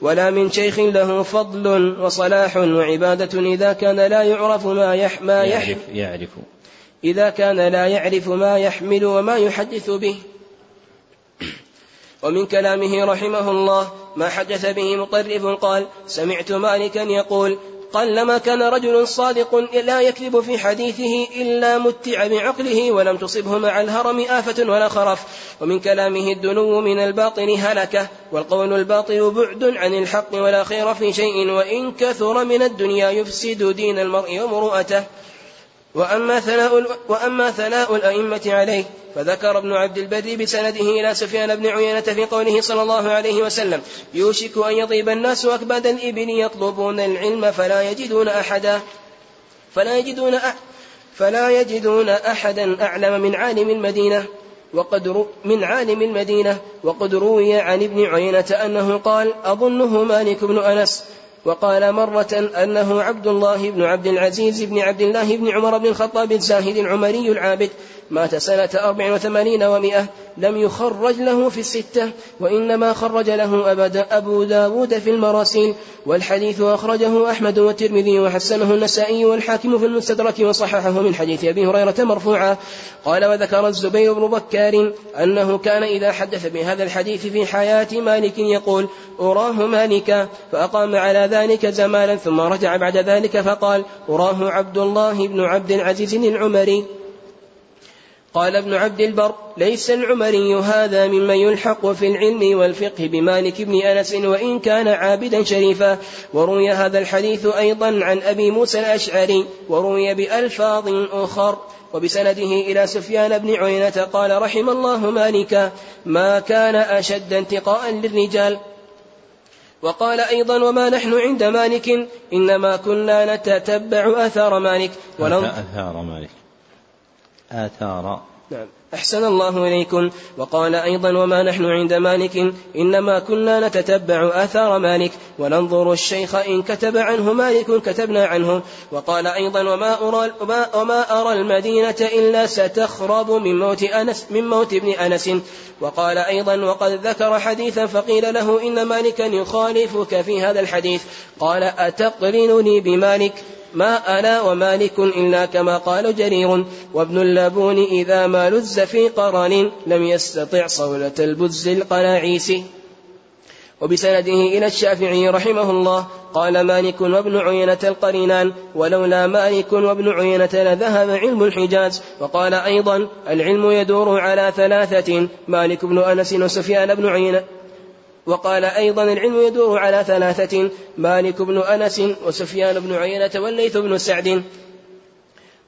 ولا من شيخ له فضل وصلاح وعبادة إذا كان لا يعرف ما يح ما يعرف يعرف. إذا كان لا يعرف ما يحمل وما يحدث به. ومن كلامه رحمه الله ما حدث به مطرف قال سمعت مالكا يقول قلما كان رجل صادق لا يكذب في حديثه إلا متع بعقله ولم تصبه مع الهرم آفة ولا خرف ومن كلامه الدنو من الباطل هلكة والقول الباطل بعد عن الحق ولا خير في شيء وإن كثر من الدنيا يفسد دين المرء ومروءته. وأما ثناء وأما ثناء الأئمة عليه فذكر ابن عبد البر بسنده إلى سفيان بن عيينة في قوله صلى الله عليه وسلم يوشك أن يضيب الناس أكباد الإبل يطلبون العلم فلا يجدون أحدا فلا يجدون أح فلا يجدون أحدا أعلم من عالم المدينة وقد من عالم المدينة وقد روي عن ابن عيينة أنه قال أظنه مالك بن أنس وقال مرة أنه عبد الله بن عبد العزيز بن عبد الله بن عمر بن الخطاب الزاهد العمري العابد. مات سنة أربع وثمانين ومائة. لم يخرج له في الستة وإنما خرج له أبو داود في المراسيل. والحديث أخرجه أحمد والترمذي وحسنه النسائي والحاكم في المستدرك وصححه من حديث أبي هريرة مرفوعا. قال وذكر الزبير بن بكار أنه كان إذا حدث بهذا الحديث في حياة مالك يقول أراه مالكا. فأقام على ذلك زمانا ثم رجع بعد ذلك فقال أراه عبد الله بن عبد العزيز العمري. قال ابن عبد البر ليس العمري هذا ممن يلحق في العلم والفقه بمالك بن أنس وإن كان عابدا شريفا. وروي هذا الحديث أيضا عن أبي موسى الأشعري وروي بألفاظ أخر. وبسنده إلى سفيان بن عيينة قال رحم الله مالكا ما كان أشد انتقاء للرجال. وقال أيضا وما نحن عند مالك إنما كنا نتتبع آثار مالك. ولو آثار مالك. آثار نعم. أحسن الله إليكم. وقال أيضا وما نحن عند مالك. إنما كنا نتتبع آثار مالك. وننظر الشيخ إن كتب عنه مالك كتبنا عنه. وقال أيضا وما أرى, وما أرى المدينة إلا ستخرب من موت أنس من موت ابن أنس. وقال أيضا وقد ذكر حديثا فقيل له إن مالكا يخالفك في هذا الحديث. قال أتقرنني بمالك؟ ما أنا ومالك إلا كما قال جرير وابن اللبون إذا ما لز في قرن لم يستطع صولة البز القناعيس. وبسنده إلى الشافعي رحمه الله قال مالك وابن عيينة القرينان ولولا مالك وابن عيينة لذهب علم الحجاز. وقال أيضا العلم يدور على ثلاثة مالك بن أنس وسفيان بن عيينة. وقال أيضا العلم يدور على ثلاثة مالك بن أنس وسفيان بن عيينة والليث بن سعد.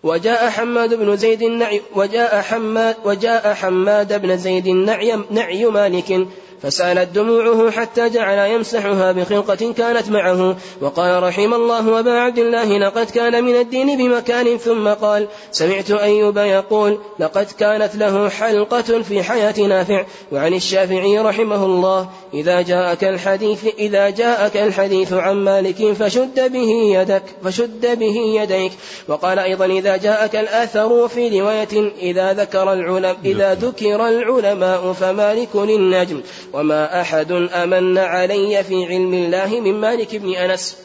وجاء حماد بن زيد النعي وجاء حماد وجاء حماد بن زيد النعي نعي مالك. فسالت دموعه حتى جعل يمسحها بخلقة كانت معه. وقال رحم الله أبا عبد الله لقد كان من الدين بمكان. ثم قال سمعت أيوب يقول لقد كانت له حلقة في حياة نافع. وعن الشافعي رحمه الله إذا جاءك الحديث إذا جاءك الحديث عن مالك فشد به يدك فشد به يديك. وقال أيضا إذا جاءك الآثر في رواية إذا ذكر العلماء إذا ذكر العلماء فمالك النجم وما أحد أمن علي في علم الله من مالك بن أنس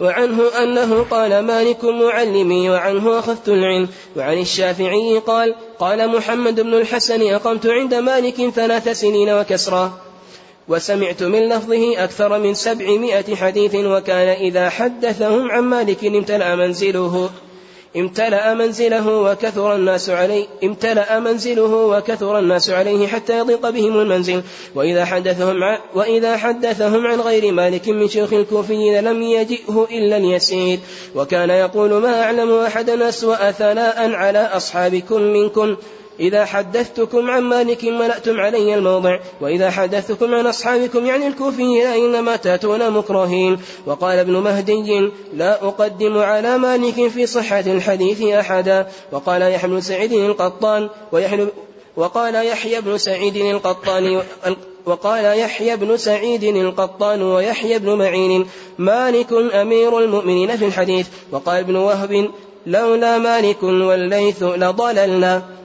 وعنه أنه قال مالك معلمي وعنه أخذت العلم وعن الشافعي قال قال محمد بن الحسن أقمت عند مالك ثلاث سنين وكسرا وسمعت من لفظه أكثر من سبعمائة حديث وكان إذا حدثهم عن مالك امتلأ منزله امتلأ منزله وكثر الناس عليه امتلأ منزله وكثر الناس عليه حتى يضيق بهم المنزل. وإذا حدثهم عن وإذا حدثهم عن غير مالك من شيوخ الكوفيين لم يجئه إلا اليسير. وكان يقول ما أعلم أحدا أسوأ ثناء على أصحابكم منكم. إذا حدثتكم عن مالك ملأتم علي الموضع وإذا حدثتكم عن أصحابكم يعني الكوفيين إنما تأتون مكرهين. وقال ابن مهدي لا أقدم على مالك في صحة الحديث أحدا. وقال يحيى بن سعيد القطان ويحيى وقال يحيى بن سعيد القطان وقال يحيى بن سعيد القطان ويحيى بن معين مالك أمير المؤمنين في الحديث. وقال ابن وهب لولا مالك والليث لضللنا.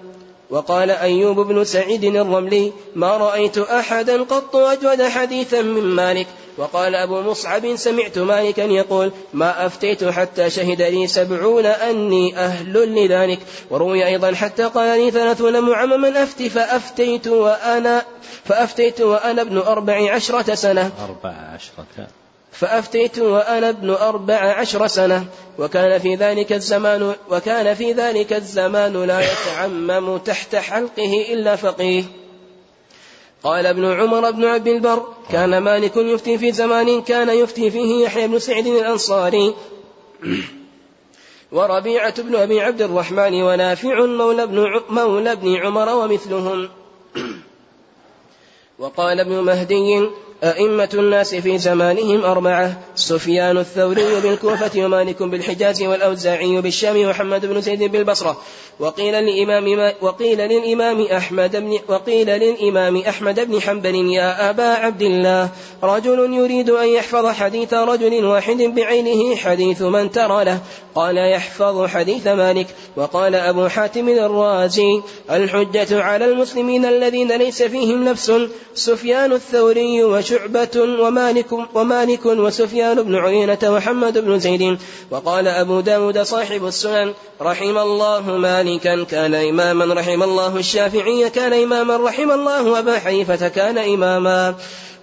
وقال أيوب بن سعيد الرملي ما رأيت أحدا قط أجود حديثا من مالك. وقال أبو مصعب سمعت مالكا يقول ما أفتيت حتى شهد لي سبعون أني أهل لذلك. وروي أيضا حتى قال لي ثلاثون معمما أفتي فأفتيت وأنا فأفتيت وأنا ابن أربع عشرة سنة. أربع عشرة. فأفتيت وأنا ابن أربع عشر سنة وكان في ذلك الزمان وكان في ذلك الزمان لا يتعمم تحت حلقه إلا فقيه. قال ابن عمر بن عبد البر كان مالك يفتي في زمان كان يفتي فيه يحيى بن سعيد الأنصاري. وربيعة بن أبي عبد الرحمن ونافع مولى ابن مولى ابن عمر ومثلهم. وقال ابن مهدي أئمة الناس في زمانهم أربعة سفيان الثوري بالكوفة ومالك بالحجاز والأوزاعي بالشام ومحمد بن زيد بالبصرة. وقيل للإمام وقيل للإمام أحمد بن وقيل للإمام أحمد بن حنبل يا أبا عبد الله رجل يريد أن يحفظ حديث رجل واحد بعينه حديث من ترى له. قال يحفظ حديث مالك. وقال أبو حاتم الرازي الحجة على المسلمين الذين ليس فيهم نفس. سفيان الثوري وشعبة ومالك ومالك وسفيان بن عيينة وحمد بن زيد. وقال أبو داود صاحب السنن رحم الله مالكا كان إماما رحم الله الشافعي كان إماما رحم الله أبا حنيفة كان إماما.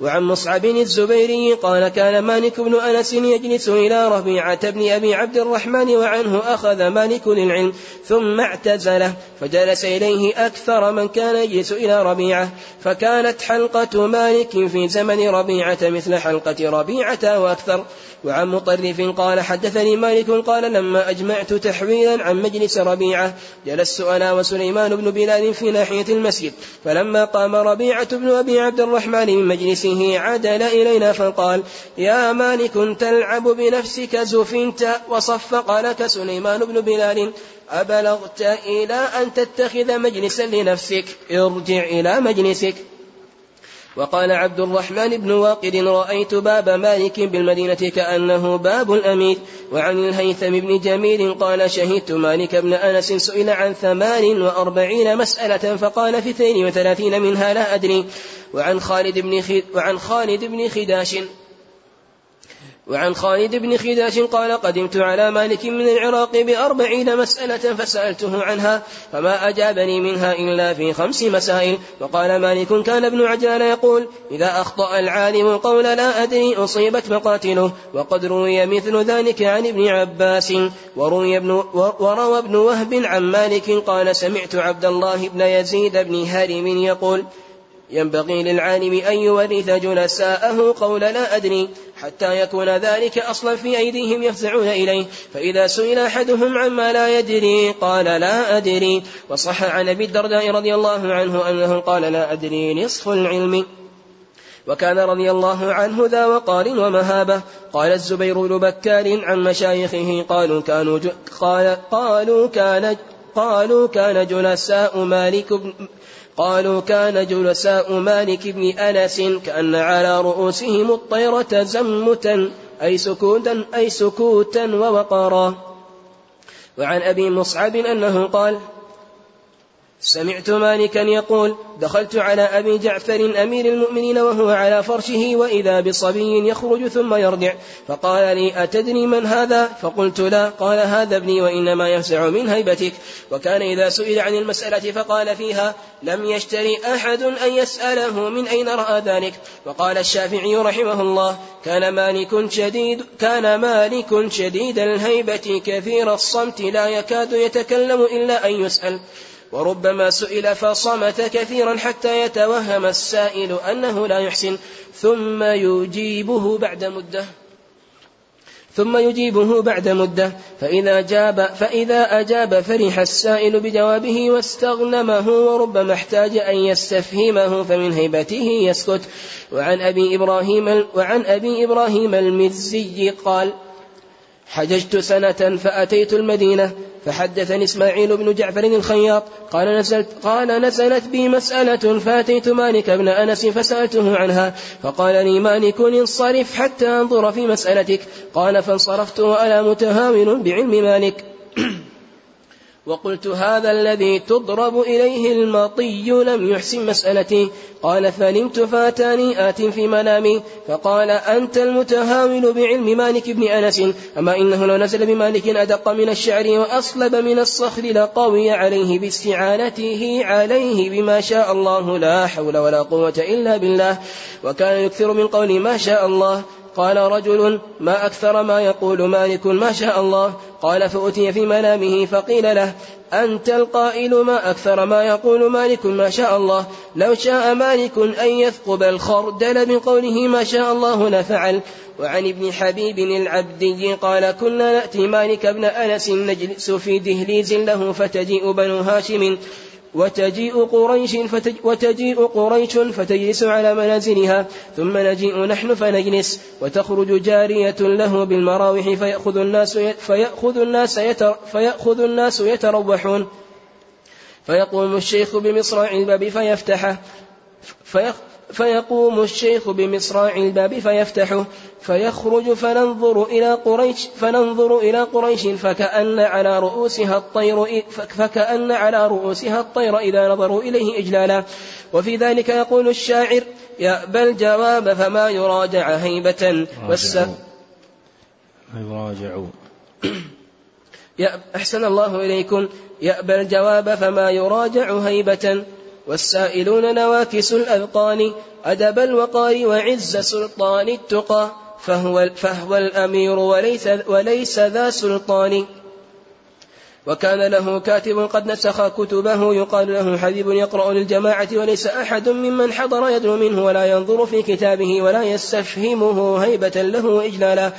وعن مصعب الزبيري قال كان مالك بن أنس يجلس إلى ربيعة بن أبي عبد الرحمن وعنه أخذ مالك للعلم ثم اعتزله فجلس إليه أكثر من كان يجلس إلى ربيعة فكانت حلقة مالك في زمن ربيعة مثل حلقة ربيعة وأكثر. وعن مطرف قال حدثني مالك قال لما أجمعت تحويلا عن مجلس ربيعة جلست أنا وسليمان بن بلال في ناحية المسجد فلما قام ربيعة بن أبي عبد الرحمن من مجلسه عدل إلينا فقال يا مالك تلعب بنفسك زفنت وصفق لك سليمان بن بلال. أبلغت إلى أن تتخذ مجلسا لنفسك. ارجع إلى مجلسك. وقال عبد الرحمن بن واقد رأيت باب مالك بالمدينة كأنه باب الأمير. وعن الهيثم بن جميل قال شهدت مالك بن أنس سئل عن ثمان وأربعين مسألة فقال في اثنين وثلاثين منها لا أدري. وعن خالد بن خد وعن خالد بن خداش وعن خالد بن خداش قال قدمت على مالك من العراق بأربعين مسألة فسألته عنها فما أجابني منها إلا في خمس مسائل. وقال مالك كان ابن عجلان يقول إذا أخطأ العالم قول لا أدري أصيبت مقاتله. وقد روي مثل ذلك عن ابن عباس. وروي ابن وروى ابن وهب عن مالك قال سمعت عبد الله بن يزيد بن هرم يقول ينبغي للعالم أن يورث جلساءه قول لا أدري. حتى يكون ذلك أصلا في أيديهم يفزعون إليه. فإذا سئل أحدهم عما لا يدري قال لا أدري. وصح عن أبي الدرداء رضي الله عنه أنه قال لا أدري نصف العلم. وكان رضي الله عنه ذا وقار ومهابة. قال الزبير بن بكار عن مشايخه قالوا كانوا قال قالوا كان قالوا كان جلساء مالك بن قالوا كان جلساء مالك بن أنس كأن على رؤوسهم الطيرة زمتا أي سكوتا أي سكوتا ووقارا وعن أبي مصعب أنه قال سمعت مالكا يقول دخلت على أبي جعفر أمير المؤمنين وهو على فرشه وإذا بصبي يخرج ثم يرجع. فقال لي أتدري من هذا؟ فقلت لا. قال هذا ابني وإنما يفزع من هيبتك. وكان إذا سئل عن المسألة فقال فيها لم يشتري أحد أن يسأله من أين رأى ذلك. وقال الشافعي رحمه الله كان مالك شديد كان مالك شديد الهيبة كثير الصمت لا يكاد يتكلم إلا أن يسأل. وربما سئل فصمت كثيرا حتى يتوهم السائل أنه لا يحسن ثم يجيبه بعد مدة. ثم يجيبه بعد مدة. فإذا جاب فإذا أجاب فرح السائل بجوابه واستغنمه وربما احتاج أن يستفهمه فمن هيبته يسكت. وعن أبي إبراهيم وعن أبي إبراهيم المزي قال حججت سنة فأتيت المدينة. فحدثني إسماعيل بن جعفر الخياط قال نزلت قال نزلت بي مسألة فأتيت مالك بن أنس فسألته عنها فقال لي مالك انصرف حتى أنظر في مسألتك؟ قال فانصرفت وأنا متهاون بعلم مالك. *clears throat* وقلت هذا الذي تضرب إليه المطي لم يحسن مسألتي. قال فنمت فاتاني آت في منامي. فقال أنت المتهاون بعلم مالك بن أنس. أما إنه لو نزل بمالك أدق من الشعر وأصلب من الصخر لقوي عليه باستعانته عليه بما شاء الله. لا حول ولا قوة إلا بالله. وكان يكثر من قول ما شاء الله. قال رجل ما أكثر ما يقول مالك ما شاء الله قال فأتي في منامه فقيل له أنت القائل ما أكثر ما يقول مالك ما شاء الله لو شاء مالك أن يثقب الخردل من قوله ما شاء الله لفعل وعن ابن حبيب العبدي قال كنا نأتي مالك بن أنس نجلس في دهليز له فتجيء بنو هاشم وتجيء قريش فتج وتجيء قريش فتجلس على منازلها ثم نجيء نحن فنجلس وتخرج جارية له بالمراوح فيأخذ الناس فيأخذ الناس يتر فيأخذ الناس يتروحون فيقوم الشيخ بمصراع الباب فيفتحه فيقوم الشيخ بمصراع الباب فيفتحه فيخرج فننظر إلى قريش فننظر إلى قريش فكأن على رؤوسها الطير فكأن على رؤوسها الطير إذا نظروا إليه إجلالا. وفي ذلك يقول الشاعر يأبى الجواب فما يراجع هيبة. والس يراجع أحسن الله إليكم. يأبى الجواب فما يراجع هيبة. والسائلون نواكس الأذقان أدب الوقار وعز سلطان التقى فهو, فهو الأمير وليس, وليس ذا سلطان. وكان له كاتب قد نسخ كتبه يقال له حبيب يقرأ للجماعة وليس أحد ممن حضر يدنو منه ولا ينظر في كتابه ولا يستفهمه هيبة له وإجلالا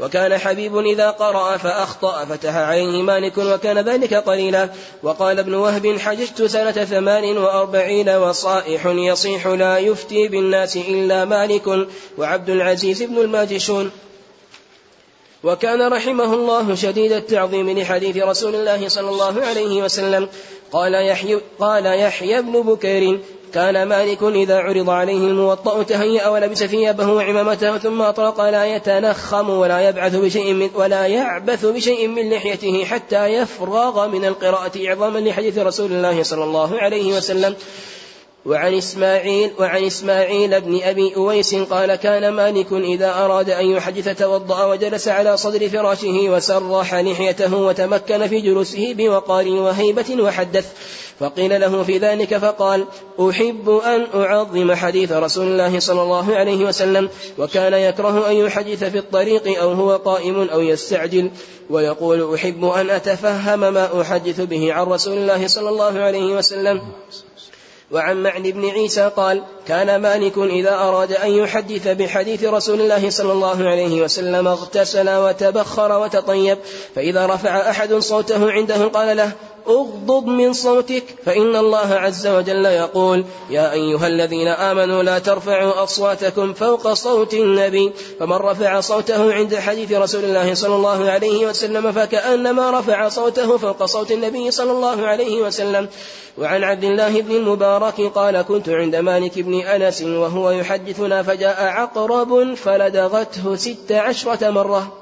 وكان حبيب إذا قرأ فأخطأ فتح عليه مالك وكان ذلك قليلا. وقال ابن وهب حججت سنة ثمان وأربعين وصائح يصيح لا يفتي بالناس إلا مالك وعبد العزيز بن الماجشون. وكان رحمه الله شديد التعظيم لحديث رسول الله صلى الله عليه وسلم. قال يحيى قال يحيى بن بكير كان مالك إذا عرض عليه الموطأ تهيأ ولبس ثيابه وعمامته ثم أطلق لا يتنخم ولا يبعث بشيء من ولا يعبث بشيء من لحيته حتى يفرغ من القراءة إعظاما لحديث رسول الله صلى الله عليه وسلم. وعن إسماعيل وعن إسماعيل بن أبي أويس قال كان مالك إذا أراد أن يحدث توضأ وجلس على صدر فراشه وسرح لحيته وتمكن في جلوسه بوقار وهيبة وحدث. فقيل له في ذلك فقال أحب أن أعظم حديث رسول الله صلى الله عليه وسلم وكان يكره أن يحدث في الطريق أو هو قائم أو يستعجل ويقول أحب أن أتفهم ما أحدث به عن رسول الله صلى الله عليه وسلم. وعن معن بن عيسى قال كان مالك إذا أراد أن يحدث بحديث رسول الله صلى الله عليه وسلم اغتسل وتبخر وتطيب فإذا رفع أحد صوته عنده قال له اغضض من صوتك فإن الله عز وجل يقول يا أيها الذين آمنوا لا ترفعوا أصواتكم فوق صوت النبي فمن رفع صوته عند حديث رسول الله صلى الله عليه وسلم فكأنما رفع صوته فوق صوت النبي صلى الله عليه وسلم. وعن عبد الله بن المبارك قال كنت عند مالك بن أنس وهو يحدثنا فجاء عقرب فلدغته ست عشرة مرة.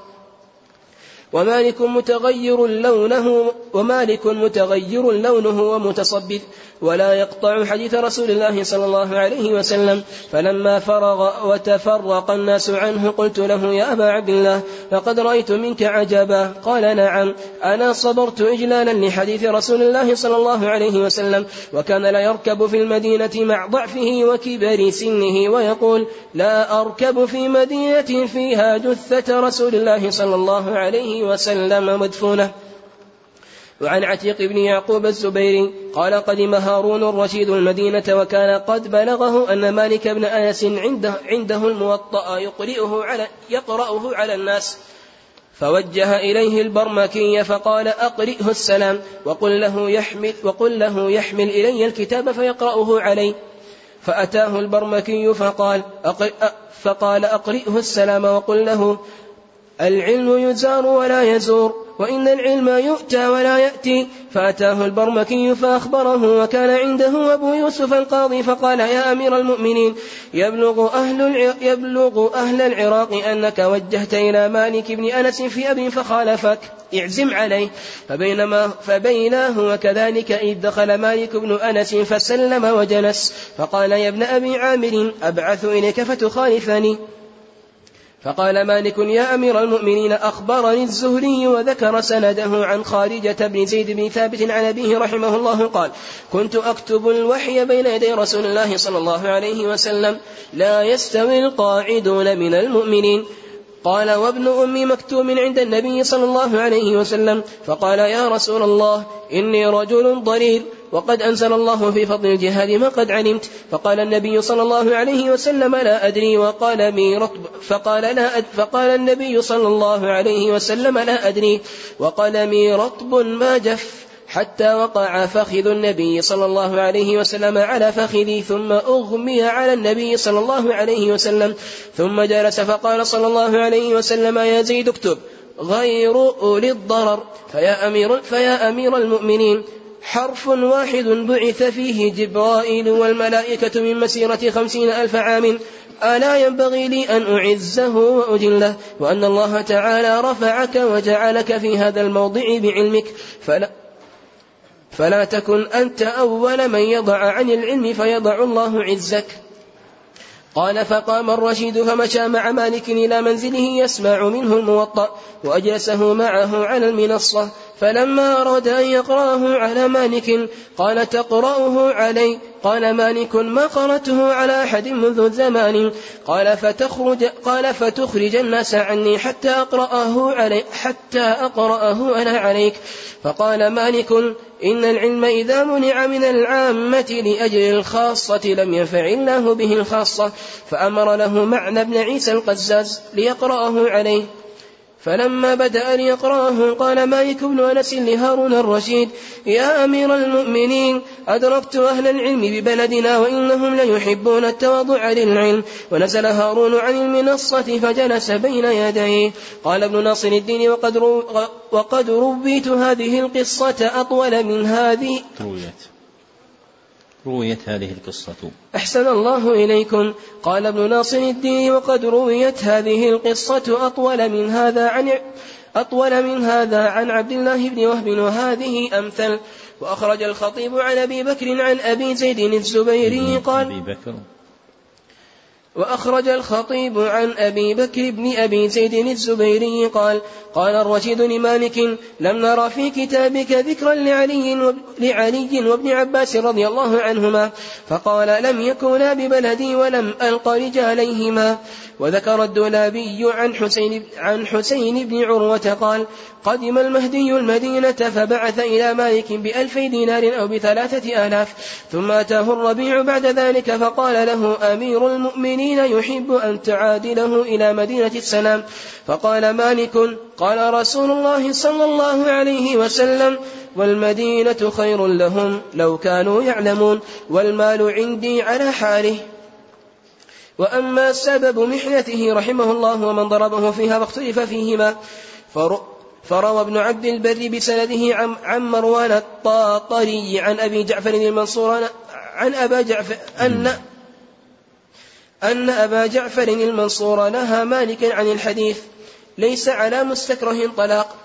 ومالك متغير لونه ومالك متغير لونه ومتصبب ولا يقطع حديث رسول الله صلى الله عليه وسلم. فلما فرغ وتفرق الناس عنه قلت له يا أبا عبد الله لقد رأيت منك عجبا. قال نعم أنا صبرت إجلالا لحديث رسول الله صلى الله عليه وسلم وكان لا يركب في المدينة مع ضعفه وكبر سنه ويقول لا أركب في مدينة فيها جثة رسول الله صلى الله عليه وسلم مدفونة. وعن عتيق بن يعقوب الزبيري قال قدم هارون الرشيد المدينة وكان قد بلغه أن مالك بن أنس عنده, عنده الموطأ يقرئه على يقرأه على الناس. فوجه إليه البرمكي فقال أقرئه السلام وقل له يحمل وقل له يحمل إلي الكتاب فيقرأه علي. فأتاه البرمكي فقال أقرئ فقال أقرئه السلام وقل له العلم يزار ولا يزور وإن العلم يؤتى ولا يأتي. فأتاه البرمكي فأخبره وكان عنده أبو يوسف القاضي فقال يا أمير المؤمنين يبلغ أهل, يبلغ أهل العراق أنك وجهت إلى مالك بن أنس في أبي فخالفك اعزم عليه. فبينما فبينا هو كذلك إذ دخل مالك بن أنس فسلم وجلس فقال يا ابن أبي عامر أبعث إليك فتخالفني. فقال مالك يا أمير المؤمنين أخبرني الزهري وذكر سنده عن خارجة بن زيد بن ثابت عن أبيه رحمه الله قال كنت أكتب الوحي بين يدي رسول الله صلى الله عليه وسلم لا يستوي القاعدون من المؤمنين. قال وابن أم مكتوم عند النبي صلى الله عليه وسلم. فقال يا رسول الله إني رجل ضرير وقد أنزل الله في فضل الجهاد ما قد علمت. فقال النبي صلى الله عليه وسلم لا أدري. وقال مي رطب فقال لا أد فقال النبي صلى الله عليه وسلم لا أدري. وقلمي رطب ما جف حتى وقع فخذ النبي صلى الله عليه وسلم على فخذي ثم أغمي على النبي صلى الله عليه وسلم. ثم جلس فقال صلى الله عليه وسلم يا زيد اكتب. غير أولي الضرر. فيا أمير, فيا أمير المؤمنين. حرف واحد بعث فيه جبرائيل والملائكة من مسيرة خمسين ألف عام. ألا ينبغي لي أن أعزه وأجله وأن الله تعالى رفعك وجعلك في هذا الموضع بعلمك. فلا فلا تكن أنت أول من يضع عن العلم فيضع الله عزك. قال فقام الرشيد فمشى مع مالك إلى منزله يسمع منه الموطأ وأجلسه معه على المنصة. فلما أراد أن يقرأه على مالك قال تقرأه علي. قال مالك ما قرأته على أحد منذ زمان قال فتخرج قال فتخرج الناس عني حتى أقرأه علي حتى أقرأه أنا عليك. فقال مالك إن العلم إذا منع من العامة لأجل الخاصة لم ينفع الله به الخاصة. فأمر له معنى بن عيسى القزاز ليقرأه عليه. فلما بدأ ليقرأه قال مالك بن أنس لهارون الرشيد يا أمير المؤمنين أدركت أهل العلم ببلدنا وإنهم ليحبون التواضع للعلم ونزل هارون عن المنصة فجلس بين يديه. قال ابن ناصر الدين وقد, وقد رويت هذه القصة أطول من هذه. رويت رويت هذه القصة. أحسن الله إليكم. قال ابن ناصر الدين وقد رويت هذه القصة أطول من هذا عن أطول من هذا عن عبد الله بن وهب. وهذه أمثل. وأخرج الخطيب عن أبي بكر عن أبي زيد الزبيري قال أبي بكر. وأخرج الخطيب عن أبي بكر بن أبي زيد الزبيري قال قال الرشيد لمالك لم نرى في كتابك ذكرا لعلي, لعلي وابن عباس رضي الله عنهما فقال لم يكونا ببلدي ولم ألق رجاليهما. وذكر الدولابي عن حسين, عن حسين بن عروة قال قدم المهدي المدينة فبعث إلى مالك بألفي دينار أو بثلاثة آلاف ثم أتاه الربيع بعد ذلك فقال له أمير المؤمنين يحب أن تعادله إلى مدينة السلام؟ فقال مالك قال رسول الله صلى الله عليه وسلم والمدينة خير لهم لو كانوا يعلمون والمال عندي على حاله. وأما سبب محنته رحمه الله ومن ضربه فيها واختلف فيهما فروى ابن عبد البر بسنده عن, عن مروان الطاطري عن أبي جعفر المنصور عن أبا جعفر أن أن أبا جعفر المنصور نهى مالكا عن الحديث ليس على مستكره طلاق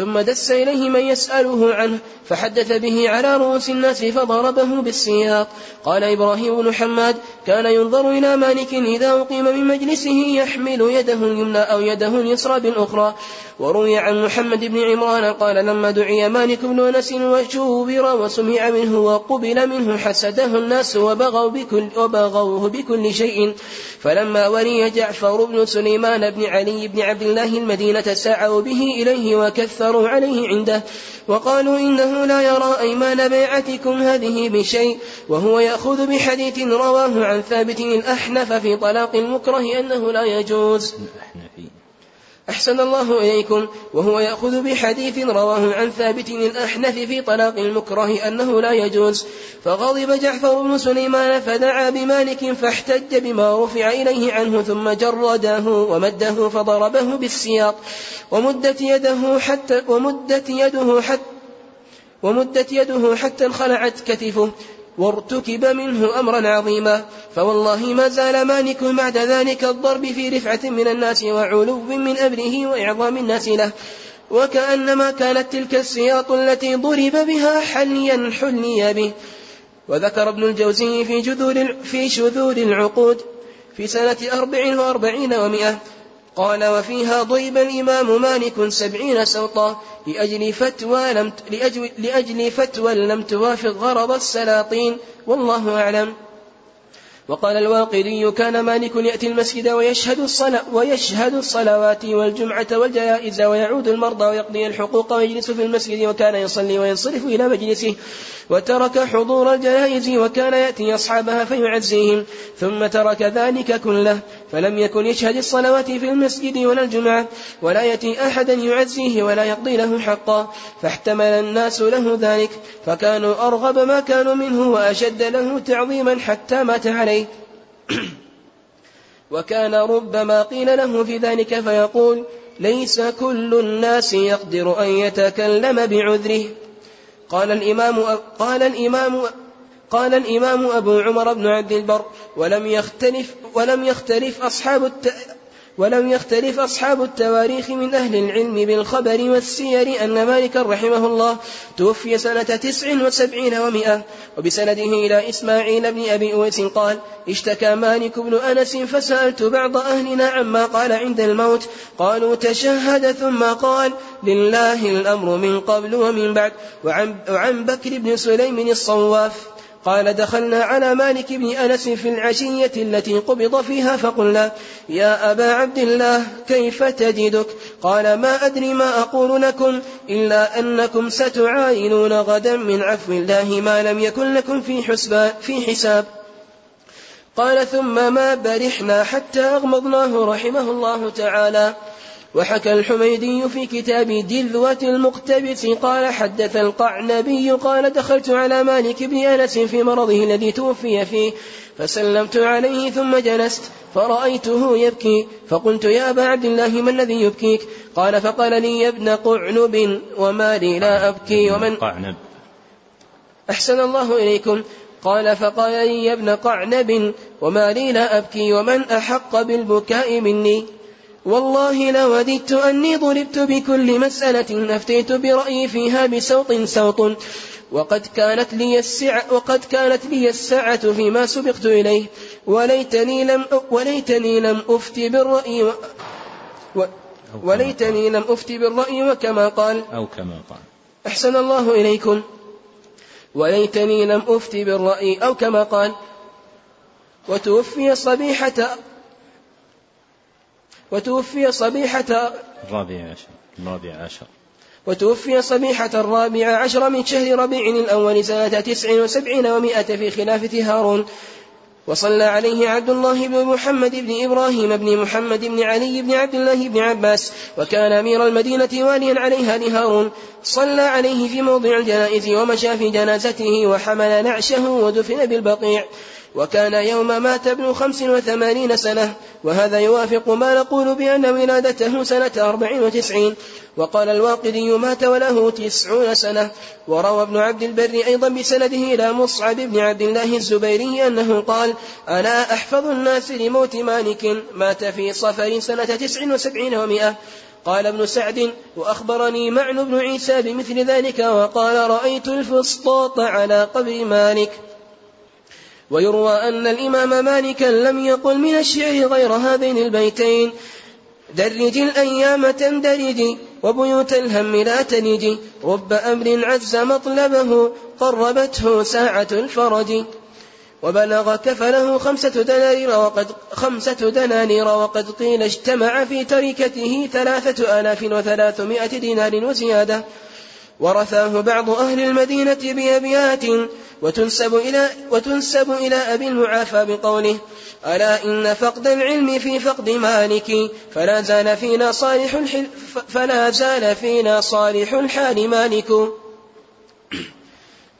ثم دس إليه من يسأله عنه فحدث به على رؤوس الناس فضربه بالسياط قال إبراهيم بن حماد كان ينظر إلى مالك إذا أقيم من مجلسه يحمل يده اليمنى أو يده اليسرى بالأخرى. وروي عن محمد بن عمران قال لما دعي مالك بن أنس وشوبر وسمع منه وقبل منه حسده الناس وبغوا بكل وبغوه بكل شيء. فلما ولي جعفر بن سليمان بن علي بن عبد الله المدينة سعوا به إليه وكثروا عليه عنده وقالوا إنه لا يرى أيمان بيعتكم هذه بشيء وهو يأخذ بحديث رواه عن ثابت الأحنف في طلاق المكره أنه لا يجوز. أحسن الله إليكم وهو يأخذ بحديث رواه عن ثابت الأحنف في طلاق المكره أنه لا يجوز. فغضب جعفر بن سليمان فدعا بمالك فاحتج بما رفع إليه عنه ثم جرده ومده فضربه بالسياط ومدت يده حتى ومدت يده حتى ومدت يده حتى انخلعت كتفه. وارتكب منه أمرا عظيما. فوالله ما زال مالك بعد ذلك الضرب في رفعة من الناس وعلو من أمره وإعظام الناس له. وكأنما كانت تلك السياط التي ضرب بها حليا حلي به. وذكر ابن الجوزي في جذور في شذور العقود في سنة أربع وأربعين ومائة قال وفيها ضيب الإمام مالك سبعين سوطا لأجل فتوى لم لأجل, فتوى لم توافق غرض السلاطين والله أعلم. وقال الواقدي كان مالك يأتي المسجد ويشهد الصلاة ويشهد الصلوات والجمعة والجنائز ويعود المرضى ويقضي الحقوق ويجلس في المسجد وكان يصلي وينصرف إلى مجلسه وترك حضور الجنائز وكان يأتي أصحابها فيعزيهم ثم ترك ذلك كله فلم يكن يشهد الصلوات في المسجد ولا الجمعة ولا يأتي أحدا يعزيه ولا يقضي له حقا فاحتمل الناس له ذلك فكانوا أرغب ما كانوا منه وأشد له تعظيما حتى مات عليه. *clears throat* وكان ربما قيل له في ذلك فيقول ليس كل الناس يقدر أن يتكلم بعذره قال الإمام قال الإمام قال الإمام أبو عمر بن عبد البر ولم يختلف ولم يختلف أصحاب. ولم يختلف أصحاب التواريخ من أهل العلم بالخبر والسير أن مالكا رحمه الله توفي سنة تسع وسبعين ومائة وبسنده إلى إسماعيل بن أبي أويس قال اشتكى مالك بن أنس فسألت بعض أهلنا عما قال عند الموت قالوا تشهد ثم قال لله الأمر من قبل ومن بعد وعن, وعن بكر بن سليم الصواف قال دخلنا على مالك بن أنس في العشية التي قبض فيها فقلنا يا أبا عبد الله كيف تجدك؟ قال ما أدري ما أقول لكم إلا أنكم ستعاينون غدا من عفو الله ما لم يكن لكم في, حسبان في حساب. قال ثم ما برحنا حتى أغمضناه رحمه الله تعالى. وحكى الحميدي في كتاب جذوة المقتبس قال حدث القعنبي قال دخلت على مالك بن أنس في مرضه الذي توفي فيه فسلمت عليه ثم جلست فرأيته يبكي فقلت يا أبا عبد الله ما الذي يبكيك؟ قال فقال لي يا ابن قعنب وما لي لا أبكي ومن قعنب. أحسن الله إليكم. قال فقال لي يا ابن قعنب وما لي لا أبكي ومن أحق بالبكاء مني؟ والله لوددت أني ضربت بكل مسألة أفتيت برأيي فيها بسوط سوط وقد كانت لي السعة وقد كانت لي السعة فيما سبقت إليه. وليتني لم وليتني لم أفتي بالرأي و و وليتني لم أفتي بالرأي وكما قال. أو كما قال. أحسن الله إليكم. وليتني لم أفتي بالرأي أو كما قال. وتوفي صبيحة وتوفي صبيحة الرابع عشر. الرابع عشر. وتوفي صبيحة الرابع عشر من شهر ربيع الأول سنة تسع وسبعين ومائة في خلافة هارون. وصلى عليه عبد الله بن محمد بن إبراهيم بن محمد بن علي بن عبد الله بن عباس. وكان أمير المدينة واليا عليها لهارون. صلى عليه في موضع الجنائز ومشى في جنازته وحمل نعشه ودفن بالبقيع وكان يوم مات ابن خمس وثمانين سنة وهذا يوافق ما نقول بأن ولادته سنة أربع وتسعين. وقال الواقدي مات وله تسعون سنة. وروى ابن عبد البر أيضا بسنده إلى مصعب بن عبد الله الزبيري أنه قال أنا أحفظ الناس لموت مالك مات في صفر سنة تسع وسبعين ومائة. قال ابن سعد وأخبرني معن بن عيسى بمثل ذلك وقال رأيت الفسطاط على قبر مالك. ويروى أن الإمام مالكا لم يقل من الشعر غير هذين البيتين. درج الأيام تندرجي وبيوت الهم لا تنجي رب أمر عز مطلبه قربته ساعة الفرج. وبلغ كفله خمسة دنانير وقد خمسة دنانير وقد قيل اجتمع في تركته ثلاثة آلاف وثلاثمائة دينار وزيادة. ورثاه بعض أهل المدينة بأبيات وتنسب إلى, وتنسب إلى أبي المعافى بقوله ألا إن فقد العلم في فقد مالك فلا زال فينا صالح فلا زال فينا صالح الحال مالك.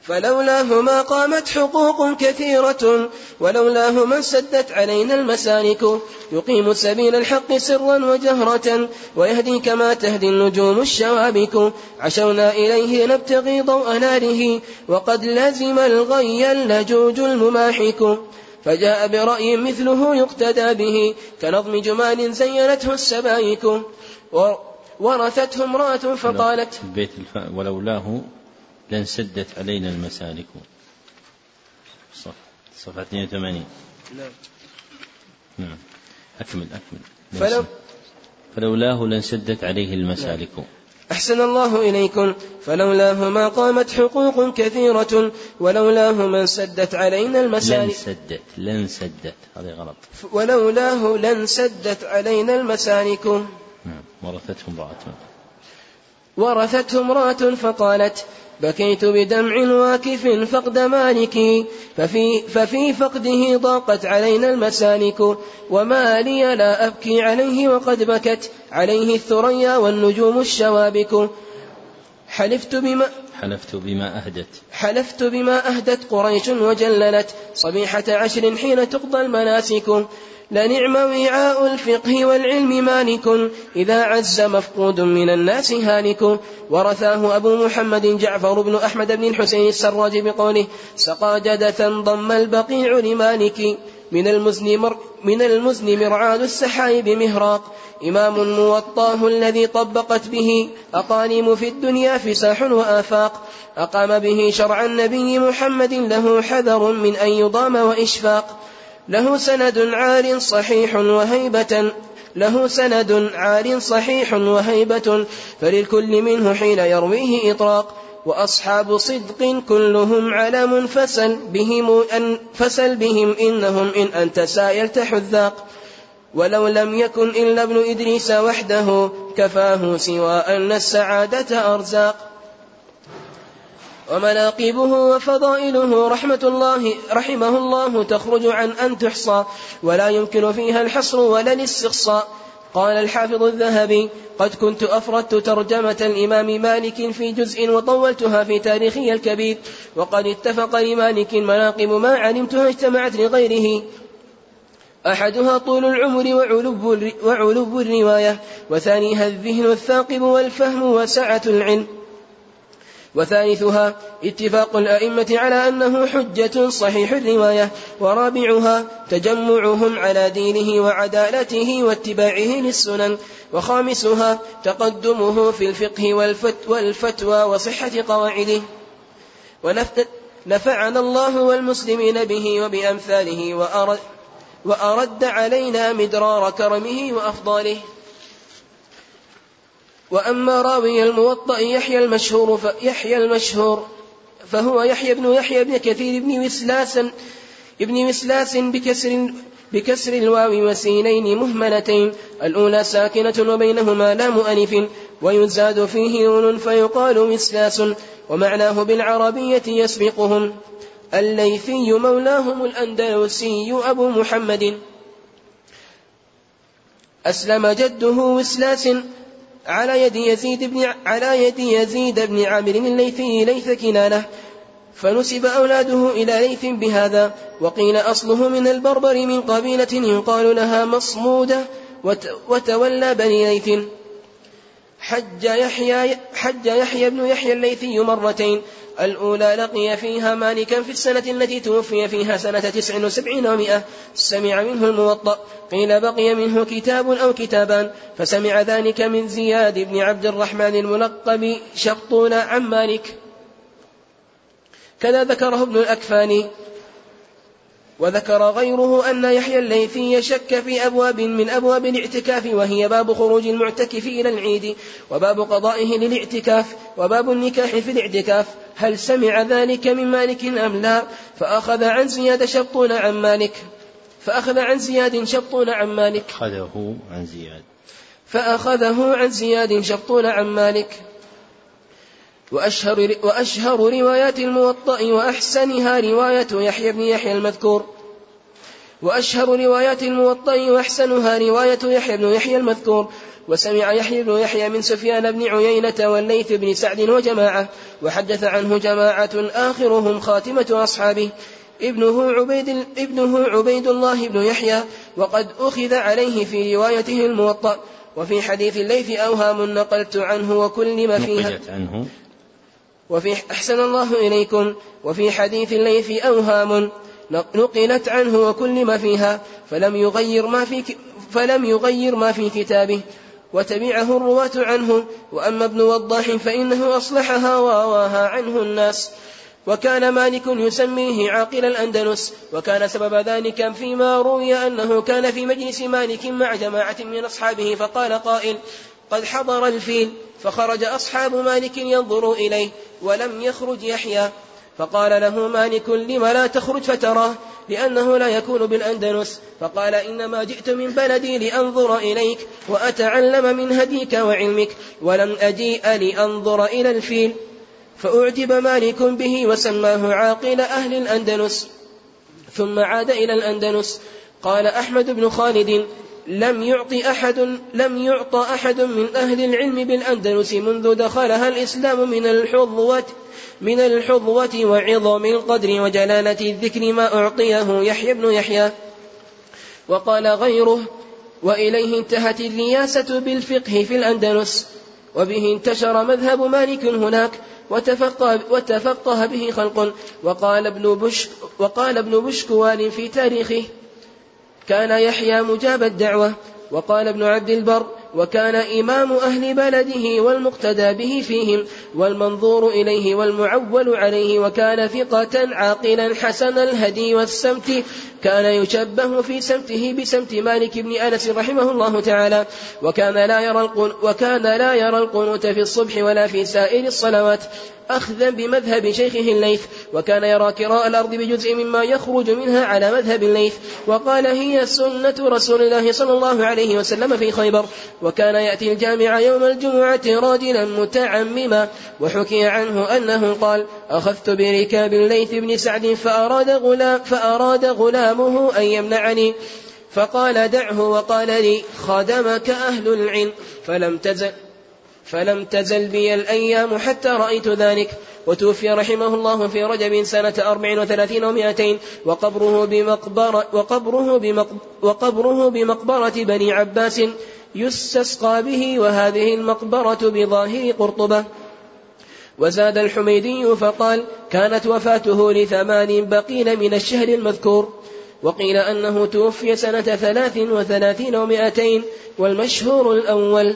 فلولاه ما قامت حقوق كثيرة ولولاه من سدت علينا المسالك. يقيم سبيل الحق سرا وجهرة ويهدي كما تهدي النجوم الشوابك. عشونا إليه نبتغي ضوء ناره وقد لزم الغي اللجوج المماحك. فجاء برأي مثله يقتدى به كنظم جمال زينته السبايك ورثته امرأة فقالت بيت ولولاه لانسدت علينا المسالك. صف صفحة 82 نعم. نعم. أكمل أكمل. فلو فلولاه لانسدت عليه المسالك. نعم. أحسن الله إليكم. فلولاه ما قامت حقوق كثيرة ولولاه من سدت علينا لن المسالك سدت لن سدت. هذه غلط. ولولاه لن سدت علينا المسالك. نعم. ورثته امرأة. ورثته امرأة فقالت بكيت بدمع واكف فقد مالكي ففي, ففي فقده ضاقت علينا المسالك وما لي لا أبكي عليه وقد بكت عليه الثريا والنجوم الشوابك. حلفت بما حلفت بما أهدت. حلفت بما أهدت قريش وجللت. صبيحة عشر حين تقضى المناسك. لنعم وعاء الفقه والعلم مالك. إذا عز مفقود من الناس هالك. ورثاه أبو محمد جعفر بن أحمد بن الحسين السراج بقوله سقى جدة ضم البقيع لمالك. من المزن, مر من المزن مرعاد السحايب مهراق. إمام موطاه الذي طبقت به أقاليم في الدنيا فساح وآفاق. أقام به شرع النبي محمد له حذر من أن يضام وإشفاق. له سند عار صحيح وهيبة له سند عار صحيح وهيبة فللكل منه حين يرويه إطراق. وأصحاب صدق كلهم علم فسل بهم أن فسل بهم إنهم إن أنت سايلت حذاق. ولو لم يكن إلا ابن إدريس وحده كفاه سوى أن السعادة أرزاق. ومناقبه وفضائله رحمة الله رحمه الله تخرج عن أن تحصى ولا يمكن فيها الحصر ولا الاستقصاء قال الحافظ الذهبي قد كنت أفردت ترجمة الإمام مالك في جزء وطولتها في تاريخي الكبير وقد اتفق لمالك مناقب ما علمتها اجتمعت لغيره. أحدها طول العمر وعلب الرواية وثانيها الذهن الثاقب والفهم وسعة العلم. وثالثها اتفاق الأئمة على أنه حجة صحيح الرواية ورابعها تجمعهم على دينه وعدالته واتباعه للسنن وخامسها تقدمه في الفقه والفتوى وصحة قواعده. ونفعنا الله والمسلمين به وبأمثاله وأرد, علينا مدرار كرمه وأفضاله. وأما راوي الموطأ يحيى المشهور يحيى المشهور فهو يحيى بن يحيى بن كثير بن وسلاس ابن وسلاس بكسر بكسر الواو وسينين مهملتين. الأولى ساكنة وبينهما لام ألف ويزاد فيه نون فيقال وسلاس ومعناه بالعربية يسبقهم. الليثي مولاهم الأندلسي أبو محمد. أسلم جده وسلاس على يد يزيد بن على يد يزيد بن عامر الليثي ليث كنانة. فنسب أولاده إلى ليث بهذا وقيل أصله من البربر من قبيلة يقال لها مصمودة وتولى بني ليث. حج يحيى حج يحيى بن يحيى الليثي مرتين. الأولى لقي فيها مالكا في السنة التي توفي فيها سنة تسع وسبعين ومائة. سمع منه الموطأ. قيل بقي منه كتاب أو كتابان. فسمع ذلك من زياد بن عبد الرحمن الملقب شقطون عن مالك. كذا ذكره ابن الأكفاني. وذكر غيره أن يحيى الليثي شك في أبواب من أبواب الاعتكاف وهي باب خروج المعتكف إلى العيد وباب قضائه للاعتكاف وباب النكاح في الاعتكاف. هل سمع ذلك من مالك أم لا؟ فأخذ عن زياد شطون عن مالك. فأخذ عن زياد شطون عن مالك. أخذه عن زياد. فأخذه عن زياد شطون عن مالك. وأشهر, وأشهر روايات الموطأ وأحسنها رواية يحيى بن يحيى المذكور. وأشهر روايات الموطأ وأحسنها رواية يحيى بن يحيى المذكور. وسمع يحيى بن يحيى من سفيان بن عيينة والليث بن سعد وجماعة. وحدث عنه جماعة آخرهم خاتمة أصحابه. ابنه عبيد ابنه عبيد الله بن يحيى. وقد أخذ عليه في روايته الموطأ. وفي حديث الليث أوهام نقلت عنه وكل ما فيها عنه. وفي أحسن الله إليكم وفي حديث الليث أوهام نقلت عنه وكل ما فيها فلم يغير ما في فلم يغير ما في كتابه وتبعه الرواة عنه وأما ابن وضاح فإنه أصلحها وواها عنه الناس. وكان مالك يسميه عاقل الأندلس وكان سبب ذلك فيما روي أنه كان في مجلس مالك مع جماعة من أصحابه فقال قائل قد حضر الفيل فخرج أصحاب مالك ينظروا إليه ولم يخرج يحيى. فقال له مالك لم لا تخرج فتراه؟ لأنه لا يكون بالأندلس. فقال إنما جئت من بلدي لأنظر إليك وأتعلم من هديك وعلمك ولم أجيء لأنظر إلى الفيل. فأعجب مالك به وسماه عاقل أهل الأندلس. ثم عاد إلى الأندلس. قال أحمد بن خالد لم يعط أحد لم يعط أحد من أهل العلم بالأندلس منذ دخلها الإسلام من الحظوة من الحظوة وعظم القدر وجلالة الذكر ما أعطيه يحيى بن يحيى. وقال غيره وإليه انتهت الرياسة بالفقه في الأندلس وبه انتشر مذهب مالك هناك وتفقه, وتفقه به خلق. وقال ابن بشك وقال ابن بشكوال في تاريخه كان يحيى مجاب الدعوة وقال ابن عبد البر وكان إمام أهل بلده والمقتدى به فيهم والمنظور إليه والمعول عليه وكان ثقة عاقلا حسن الهدي والسمت كان يشبه في سمته بسمت مالك بن أنس رحمه الله تعالى وكان لا يرى وكان لا يرى القنوت في الصبح ولا في سائر الصلوات أخذا بمذهب شيخه الليث وكان يرى كراء الأرض بجزء مما يخرج منها على مذهب الليث وقال هي سنة رسول الله صلى الله عليه وسلم في خيبر وكان يأتي الجامع يوم الجمعة راجلا متعمما وحكي عنه أنه قال أخذت بركاب الليث بن سعد فأراد غلام فأراد غلامه أن يمنعني. فقال دعه وقال لي خدمك أهل العلم فلم تزل فلم تزل بي الأيام حتى رأيت ذلك. وتوفي رحمه الله في رجب سنة أربع وثلاثين ومائتين وقبره بمقبرة, وقبره, بمقبرة, وقبره بمقبرة بني عباس يستسقى به وهذه المقبرة بظاهر قرطبة. وزاد الحميدي فقال كانت وفاته لثمان بقين من الشهر المذكور. وقيل أنه توفي سنة ثلاث وثلاثين ومائتين والمشهور الأول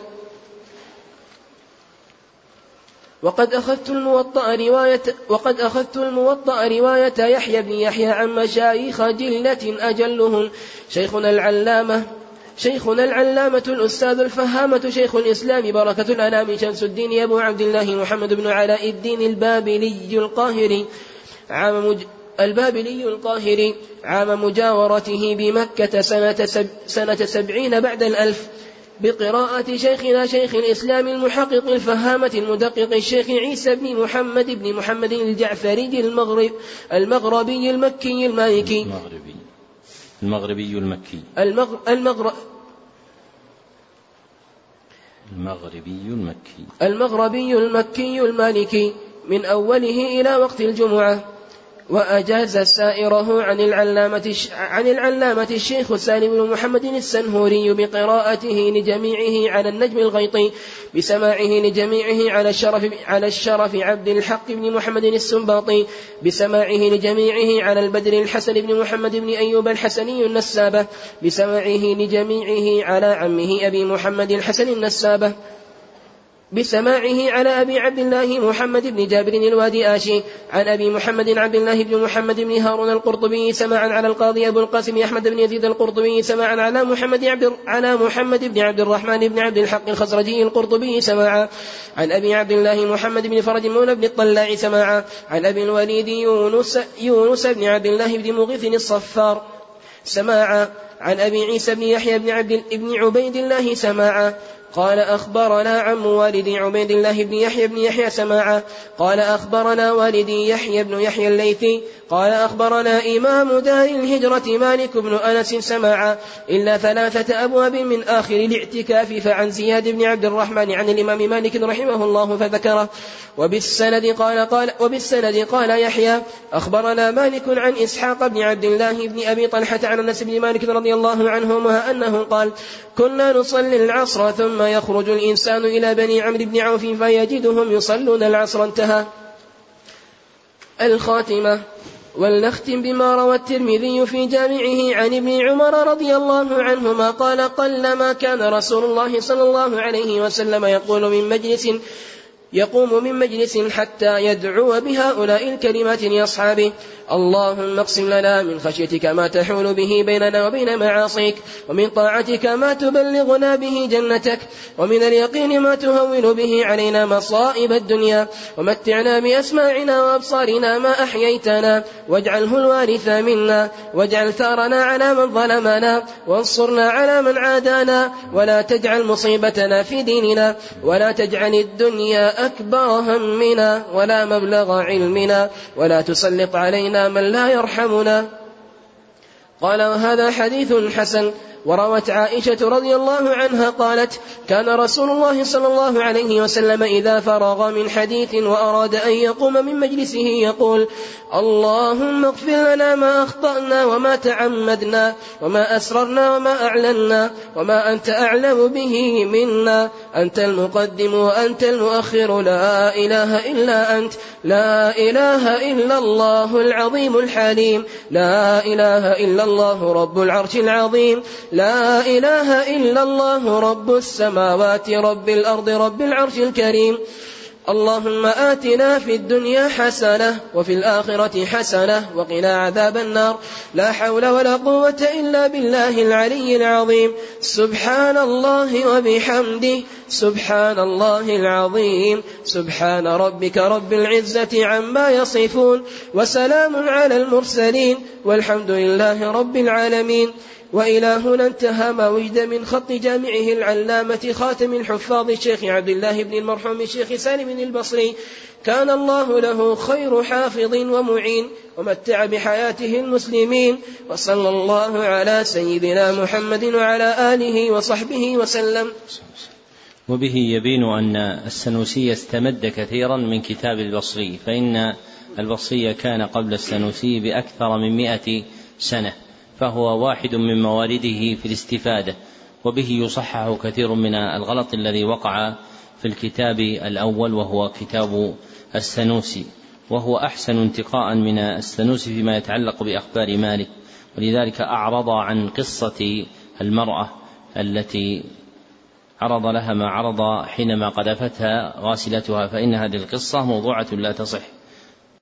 وقد أخذت الموطأ رواية وقد أخذت الموطأ رواية يحيى بن يحيى عن مشايخ جلة أجلهم. شيخنا العلامة شيخنا العلامة الأستاذ الفهامة شيخ الإسلام بركة الأنام شمس الدين أبو عبد الله محمد بن علاء الدين البابلي القاهري. عام مج... البابلي القاهري. عام مجاورته بمكة سنة, سب... سنة سبعين بعد الألف. بقراءة شيخنا شيخ الإسلام المحقق الفهامة المدقق الشيخ عيسى بن محمد بن محمد الجعفري المغرب المغربي المكي المالكي. المغربي. المغربي المكي. المغرب المغرب المغربي المكي. المغربي المكي المالكي من أوله إلى وقت الجمعة. وأجاز سائره عن العلامة عن العلامة الشيخ سالم بن محمد السنهوري بقراءته لجميعه على النجم الغيطي بسماعه لجميعه على الشرف على الشرف عبد الحق بن محمد السنباطي بسماعه لجميعه على البدر الحسن بن محمد بن أيوب الحسني النسابة بسماعه لجميعه على عمه أبي محمد الحسن النسابة. بسماعه على أبي عبد الله محمد بن جابر الوادي آشي عن أبي محمد عبد الله بن محمد بن هارون القرطبي سماعا على القاضي أبو القاسم أحمد بن يزيد القرطبي سماعا على محمد عبد على محمد بن عبد الرحمن بن عبد الحق الخزرجي القرطبي سماعا عن أبي عبد الله محمد بن فرج مولى بن الطلاع سماعا عن أبي الوليد يونس يونس بن عبد الله بن مغيث الصفار سماعا عن أبي عيسى بن يحيى بن عبد بن عبيد الله سماعا قال أخبرنا عم والدي عبيد الله بن يحيى بن يحيى سماعا قال أخبرنا والدي يحيى بن يحيى الليثي. قال أخبرنا إمام دار الهجرة مالك بن أنس سماعا إلا ثلاثة أبواب من آخر الاعتكاف فعن زياد بن عبد الرحمن عن الإمام مالك رحمه الله فذكره. وبالسند قال قال وبالسند قال يحيى أخبرنا مالك عن إسحاق بن عبد الله بن أبي طلحة عن أنس بن مالك رضي الله عنهما أنه قال كنا نصلي العصر ثم يخرج الإنسان إلى بني عمرو بن عوف فيجدهم يصلون العصر انتهى. الخاتمة. ولنختم بما روى الترمذي في جامعه عن ابن عمر رضي الله عنهما قال قلما كان رسول الله صلى الله عليه وسلم يقول من مجلس يقوم من مجلس حتى يدعو بهؤلاء الكلمات لأصحابه. اللهم اقسم لنا من خشيتك ما تحول به بيننا وبين معاصيك ومن طاعتك ما تبلغنا به جنتك ومن اليقين ما تهون به علينا مصائب الدنيا ومتعنا بأسماعنا وأبصارنا ما أحييتنا واجعله الوارث منا واجعل ثارنا على من ظلمنا وانصرنا على من عادانا ولا تجعل مصيبتنا في ديننا ولا تجعل الدنيا أكبر همنا ولا مبلغ علمنا ولا تسلط علينا من لا يرحمنا. قال وهذا حديث حسن وروت عائشة رضي الله عنها قالت كان رسول الله صلى الله عليه وسلم إذا فرغ من حديث وأراد أن يقوم من مجلسه يقول اللهم اغفر لنا ما أخطأنا وما تعمدنا وما أسررنا وما أعلنا وما أنت أعلم به منا. أنت المقدم وأنت المؤخر. لا إله إلا أنت. لا إله إلا الله العظيم الحليم. لا إله إلا الله رب العرش العظيم. لا إله إلا الله رب السماوات رب الأرض رب العرش الكريم. اللهم آتنا في الدنيا حسنة وفي الآخرة حسنة وقنا عذاب النار. لا حول ولا قوة إلا بالله العلي العظيم. سبحان الله وبحمده. سبحان الله العظيم. سبحان ربك رب العزة عما يصفون. وسلام على المرسلين. والحمد لله رب العالمين. وإلى هنا انتهى ما وجد من خط جامعه العلامة خاتم الحفاظ الشيخ عبد الله بن المرحوم الشيخ سالم البصري. كان الله له خير حافظ ومعين ومتع بحياته المسلمين. وصلى الله على سيدنا محمد وعلى آله وصحبه وسلم. وبه يبين أن السنوسي استمد كثيرا من كتاب البصري فإن البصري كان قبل السنوسي بأكثر من مئة سنة. فهو واحد من موارده في الاستفادة وبه يصحح كثير من الغلط الذي وقع في الكتاب الأول وهو كتاب السنوسي. وهو أحسن انتقاء من السنوسي فيما يتعلق بأخبار مالك. ولذلك أعرض عن قصة المرأة التي عرض لها ما عرض حينما قذفتها غاسلتها فإن هذه القصة موضوعة لا تصح.